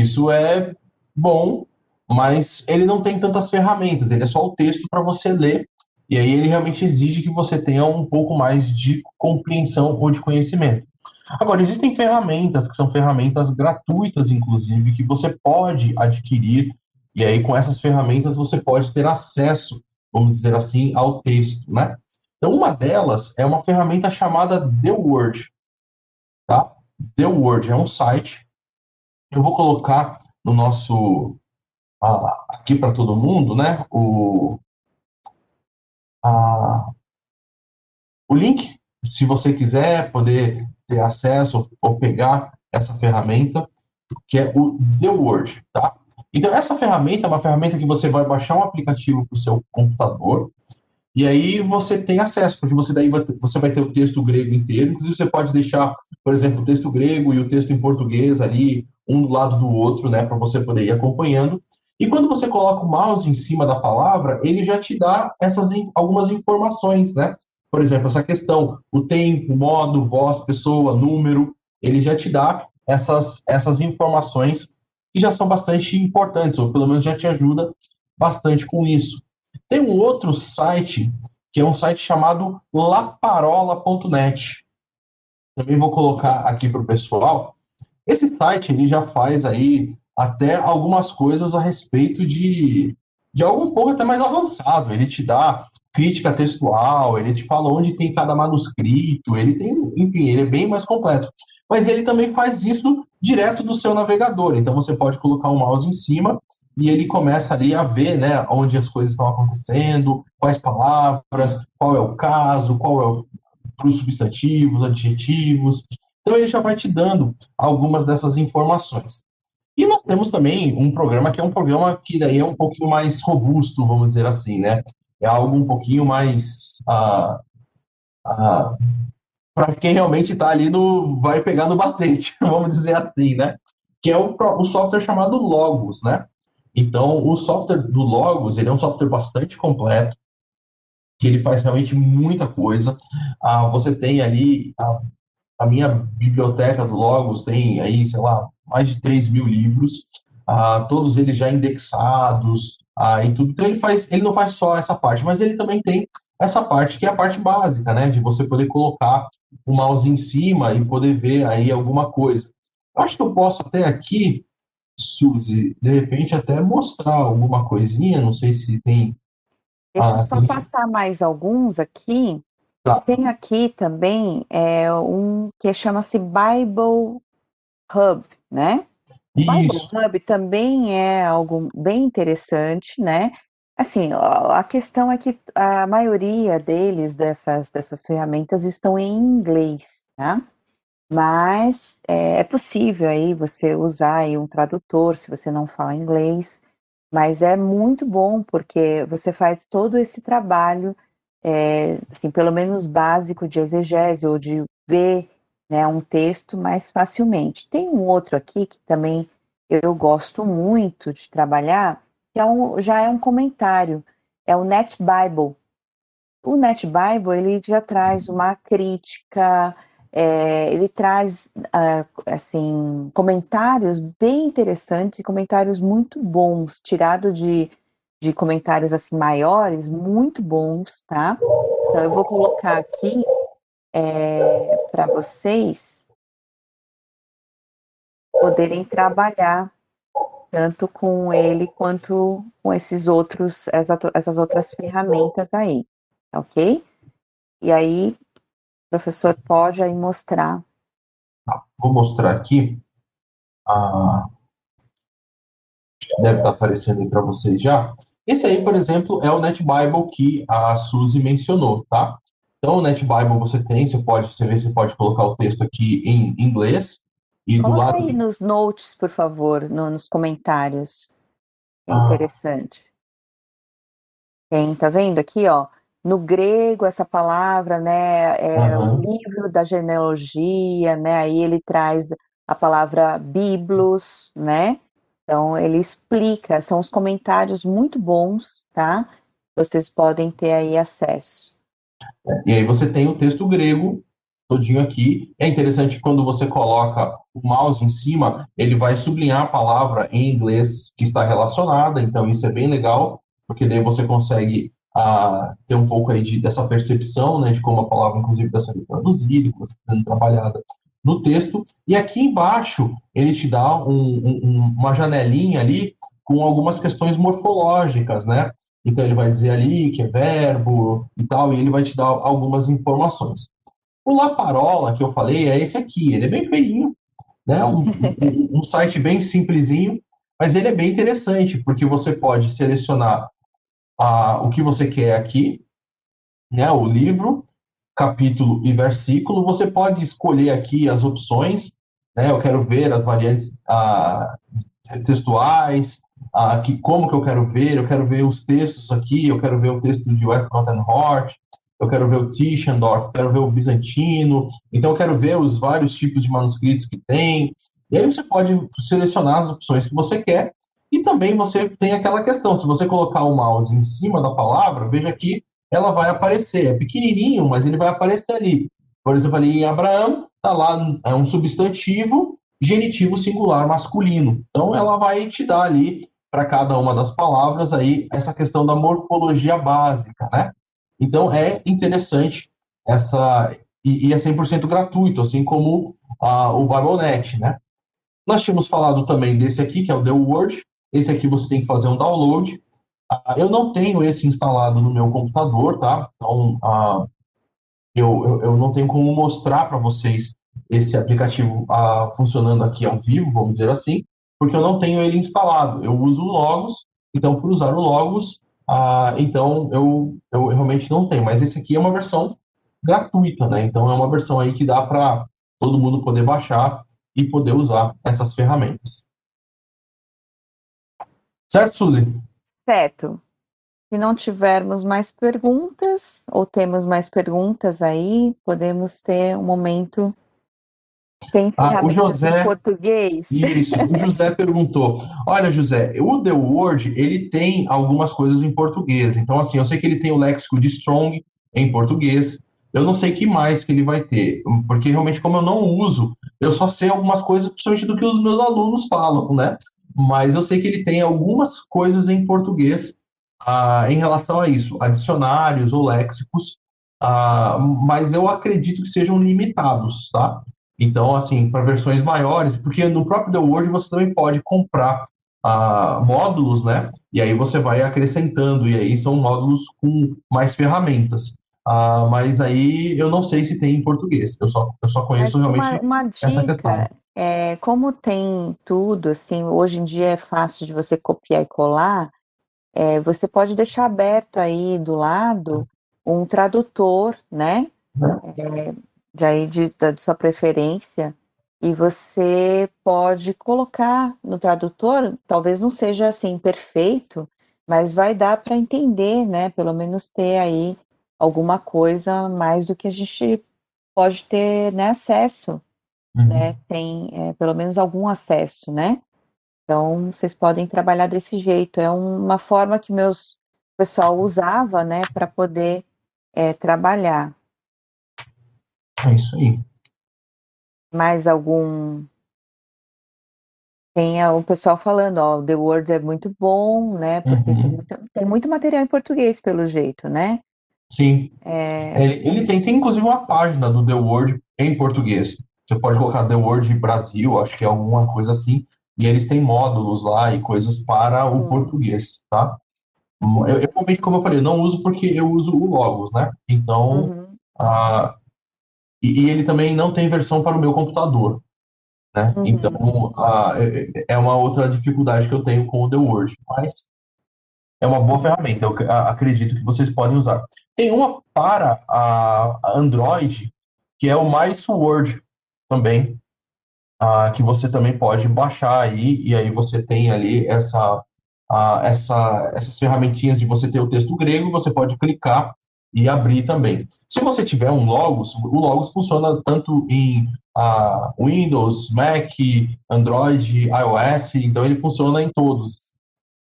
Isso é bom, mas ele não tem tantas ferramentas, ele é só o texto para você ler, e aí ele realmente exige que você tenha um pouco mais de compreensão ou de conhecimento. Agora, existem ferramentas que são ferramentas gratuitas, inclusive, que você pode adquirir, e aí com essas ferramentas você pode ter acesso, vamos dizer assim, ao texto, né? Então, uma delas é uma ferramenta chamada The Word, tá? The Word é um site. Eu vou colocar no nosso aqui para todo mundo, né? O o link, se você quiser poder ter acesso ou pegar essa ferramenta, que é o The Word, tá? Então, essa ferramenta é uma ferramenta que você vai baixar um aplicativo para o seu computador, e aí você tem acesso, porque você daí vai, você vai ter o texto grego inteiro, inclusive você pode deixar, por exemplo, o texto grego e o texto em português ali, um do lado do outro, né, para você poder ir acompanhando. E quando você coloca o mouse em cima da palavra, ele já te dá essas algumas informações, né? Por exemplo, essa questão, o tempo, modo, voz, pessoa, número, ele já te dá essas, essas informações que já são bastante importantes, ou pelo menos já te ajuda bastante com isso. Tem um outro site, que é um site chamado laparola.net. Também vou colocar aqui para o pessoal. Esse site ele já faz aí até algumas coisas a respeito de, de algo um pouco até mais avançado. Ele te dá crítica textual, ele te fala onde tem cada manuscrito, ele tem, enfim, ele é bem mais completo. Mas ele também faz isso direto do seu navegador. Então você pode colocar o mouse em cima e ele começa ali a ver, né, onde as coisas estão acontecendo, quais palavras, qual é o caso, qual é o para os substantivos, adjetivos. Então ele já vai te dando algumas dessas informações. E nós temos também um programa que é um programa que daí é um pouquinho mais robusto, vamos dizer assim, né? É algo um pouquinho mais uh, uh, para quem realmente está ali no vai pegar no batente, [LAUGHS] vamos dizer assim, né? Que é o, o software chamado Logos, né? Então, o software do Logos, ele é um software bastante completo, que ele faz realmente muita coisa. Ah, você tem ali, a, a, minha biblioteca do Logos tem aí, sei lá, mais de 3 mil livros, ah, todos eles já indexados, ah, e tudo. Então, ele, faz, ele não faz só essa parte, mas ele também tem essa parte que é a parte básica, né, de você poder colocar o mouse em cima e poder ver aí alguma coisa. Eu acho que eu posso até aqui Suzy, de repente até mostrar alguma coisinha, não sei se tem. Deixa eu só passar mais alguns aqui. Tá. Tem aqui também é, um que chama-se Bible Hub, né? O Bible Hub também é algo bem interessante, né? Assim, a questão é que a maioria deles, dessas, dessas ferramentas, estão em inglês, tá? Mas é, é possível aí você usar aí um tradutor se você não fala inglês, mas é muito bom porque você faz todo esse trabalho, é, assim, pelo menos básico de exegese ou de ver né, um texto mais facilmente. Tem um outro aqui que também eu gosto muito de trabalhar, que é um, já é um comentário, é o Net Bible. o NetBible ele já traz uma crítica, é, ele traz uh, assim comentários bem interessantes, comentários muito bons, tirado de, de comentários assim maiores, muito bons, tá? Então eu vou colocar aqui é, para vocês poderem trabalhar tanto com ele quanto com esses outros, essas outras ferramentas aí, ok? E aí, professor pode aí mostrar. Tá, vou mostrar aqui. Ah, deve estar aparecendo aí para vocês já. Esse aí, por exemplo, é o NetBible que a Suzy mencionou, tá? Então, o NetBible você tem, você pode, você vê, você pode colocar o texto aqui em inglês, e Coloca do lado... aí nos notes, por favor, no, nos comentários. É ah. interessante. Tem, tá vendo aqui, ó? No grego, essa palavra, né, é uhum. o livro da genealogia, né? Aí ele traz a palavra biblos, né? Então ele explica, são os comentários muito bons, tá? Vocês podem ter aí acesso. E aí você tem o texto grego todinho aqui. É interessante quando você coloca o mouse em cima, ele vai sublinhar a palavra em inglês que está relacionada, então isso é bem legal, porque daí você consegue ah, ter um pouco aí de, dessa percepção, né, de como a palavra, inclusive, está sendo traduzida, como está sendo trabalhada no texto. E aqui embaixo, ele te dá um, um, uma janelinha ali com algumas questões morfológicas, né? Então ele vai dizer ali que é verbo e tal, e ele vai te dar algumas informações. O Laparola, que eu falei, é esse aqui. Ele é bem feinho, né? Um, um, site bem simplesinho, mas ele é bem interessante, porque você pode selecionar a, o que você quer aqui, né? O livro, capítulo e versículo. Você pode escolher aqui as opções, né? Eu quero ver as variantes a, textuais, a, que, como que eu quero ver, eu quero ver os textos aqui, eu quero ver o texto de Westcott and Hort, eu quero ver o Tischendorf, quero ver o Bizantino, então eu quero ver os vários tipos de manuscritos que tem. E aí você pode selecionar as opções que você quer. E também você tem aquela questão, se você colocar o mouse em cima da palavra, veja que ela vai aparecer. É pequenininho, mas ele vai aparecer ali. Por exemplo, ali em Abraão, tá lá, é um substantivo genitivo singular masculino. Então ela vai te dar ali para cada uma das palavras aí essa questão da morfologia básica, né? Então é interessante essa e, e é 100% gratuito, assim como a, o Biblenet, né? Nós tínhamos falado também desse aqui, que é o The Word. Esse aqui você tem que fazer um download. Eu não tenho esse instalado no meu computador, tá? Então, ah, eu, eu, eu, não tenho como mostrar para vocês esse aplicativo ah, funcionando aqui ao vivo, vamos dizer assim, porque eu não tenho ele instalado. Eu uso o Logos, então, por usar o Logos, ah, então, eu, eu realmente não tenho. Mas esse aqui é uma versão gratuita, né? Então, é uma versão aí que dá para todo mundo poder baixar e poder usar essas ferramentas. Certo, Suzy? Certo. Se não tivermos mais perguntas, ou temos mais perguntas aí, podemos ter um momento tem ah, o José, em português? Isso, o José [LAUGHS] perguntou. Olha, José, o The Word, ele tem algumas coisas em português. Então, assim, eu sei que ele tem o léxico de Strong em português. Eu não sei que mais que ele vai ter, porque realmente, como eu não uso, eu só sei algumas coisas, principalmente do que os meus alunos falam, né? Mas eu sei que ele tem algumas coisas em português ah, em relação a isso, adicionários ou léxicos, ah, mas eu acredito que sejam limitados, tá? Então, assim, para versões maiores, porque no próprio The Word você também pode comprar uh, módulos, né? E aí você vai acrescentando, e aí são módulos com mais ferramentas. Uh, mas aí eu não sei se tem em português. Eu só, eu só conheço é realmente uma, uma essa questão. É, como tem tudo, assim, hoje em dia é fácil de você copiar e colar, é, você pode deixar aberto aí do lado um tradutor, né? É, de aí de, da, de sua preferência, e você pode colocar no tradutor, talvez não seja assim perfeito, mas vai dar para entender, né? Pelo menos ter aí alguma coisa mais do que a gente pode ter né, acesso, uhum. né? Tem é, pelo menos algum acesso, né? Então vocês podem trabalhar desse jeito. É uma forma que meus pessoal usava, né, para poder é, trabalhar. É isso aí. Mais algum tem o pessoal falando, ó, The Word é muito bom, né? Porque uhum. tem, muito, tem, muito, material em português, pelo jeito, né? Sim. É... Ele, ele tem, tem, inclusive, uma página do The Word em português. Você pode colocar The Word Brasil, acho que é alguma coisa assim, e eles têm módulos lá e coisas para Sim. o português, tá? Eu, eu, como eu falei, não uso porque eu uso o Logos, né? Então, uhum. uh, e, e, ele também não tem versão para o meu computador. Né? Uhum. Então, é, é uma outra dificuldade que eu tenho com o The Word, mas é uma boa ferramenta, eu acredito que vocês podem usar. Tem uma para a Android, que é o Mais Word também, uh, que você também pode baixar aí, e aí você tem ali essa, uh, essa, essas ferramentinhas de você ter o texto grego, você pode clicar e abrir também. Se você tiver um Logos, o Logos funciona tanto em uh, Windows, Mac, Android, iOS, então ele funciona em todos,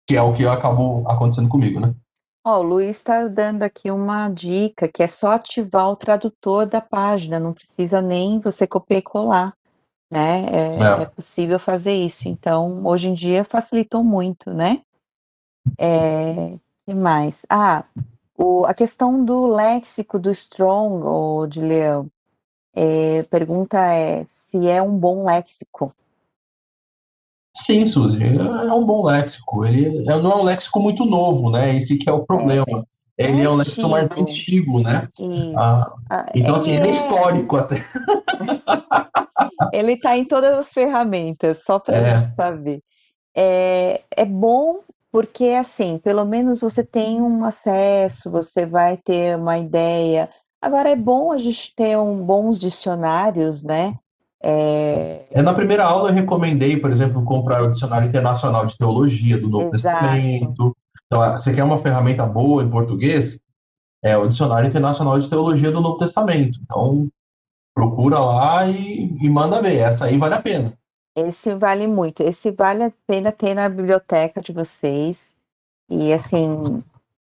que é o que acabou acontecendo comigo, né? Ó, o Luiz está dando aqui uma dica, que é só ativar o tradutor da página, não precisa nem você copiar e colar, né? É, é. é possível fazer isso. Então, hoje em dia facilitou muito, né? É, que mais? Ah, o, a questão do léxico do Strong, ou de Leão, é, pergunta é se é um bom léxico. Sim, Suzy, é um bom léxico. Ele é, não é um léxico muito novo, né? Esse que é o problema. É, ele é, é um léxico mais antigo, né? Ah, ah, então, assim, ele é, é histórico até. ele está em todas as ferramentas, só para é. saber. É, é bom porque assim, pelo menos você tem um acesso, você vai ter uma ideia. Agora é bom a gente ter um, bons dicionários, né? É... é... na primeira aula eu recomendei, por exemplo, comprar o dicionário internacional de teologia do Novo Exato. Testamento. Então, ah, você quer uma ferramenta boa em português? É o dicionário internacional de teologia do Novo Testamento. Então, procura lá e, e manda ver. Essa aí vale a pena. Esse vale muito. Esse vale a pena ter na biblioteca de vocês. E assim,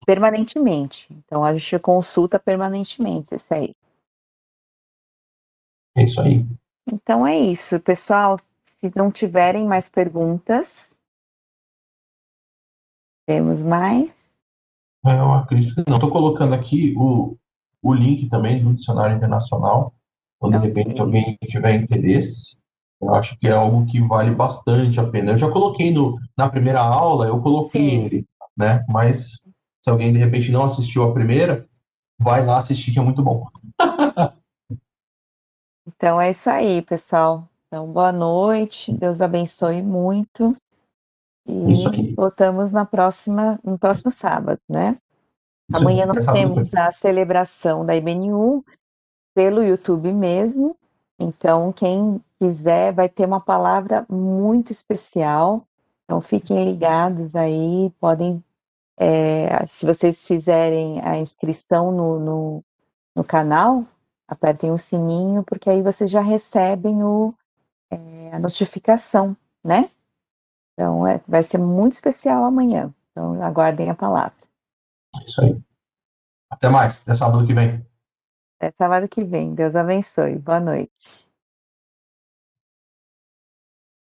permanentemente. Então a gente consulta permanentemente isso aí. É isso aí. Então é isso, pessoal. Se não tiverem mais perguntas, temos mais? É, eu acredito que não. Estou colocando aqui o, o link também do Dicionário Internacional. Quando de repente alguém tiver interesse. Eu acho que é algo que vale bastante a pena. Eu já coloquei no, na primeira aula, eu coloquei Sim. ele, né? Mas se alguém de repente não assistiu a primeira, vai lá assistir que é muito bom. [LAUGHS] então é isso aí, pessoal. Então, boa noite, Deus abençoe muito. E isso aí. voltamos na próxima, no próximo sábado, né? Amanhã nós temos a celebração da IBNU pelo YouTube mesmo. Então, quem quiser, vai ter uma palavra muito especial. Então, fiquem ligados aí, podem, é, se vocês fizerem a inscrição no, no, no, canal, apertem o sininho, porque aí vocês já recebem o, é, a notificação, né? Então, é, vai ser muito especial amanhã. Então, aguardem a palavra. Isso aí. Até mais, até sábado que vem. Até sábado que vem. Deus abençoe. Boa noite.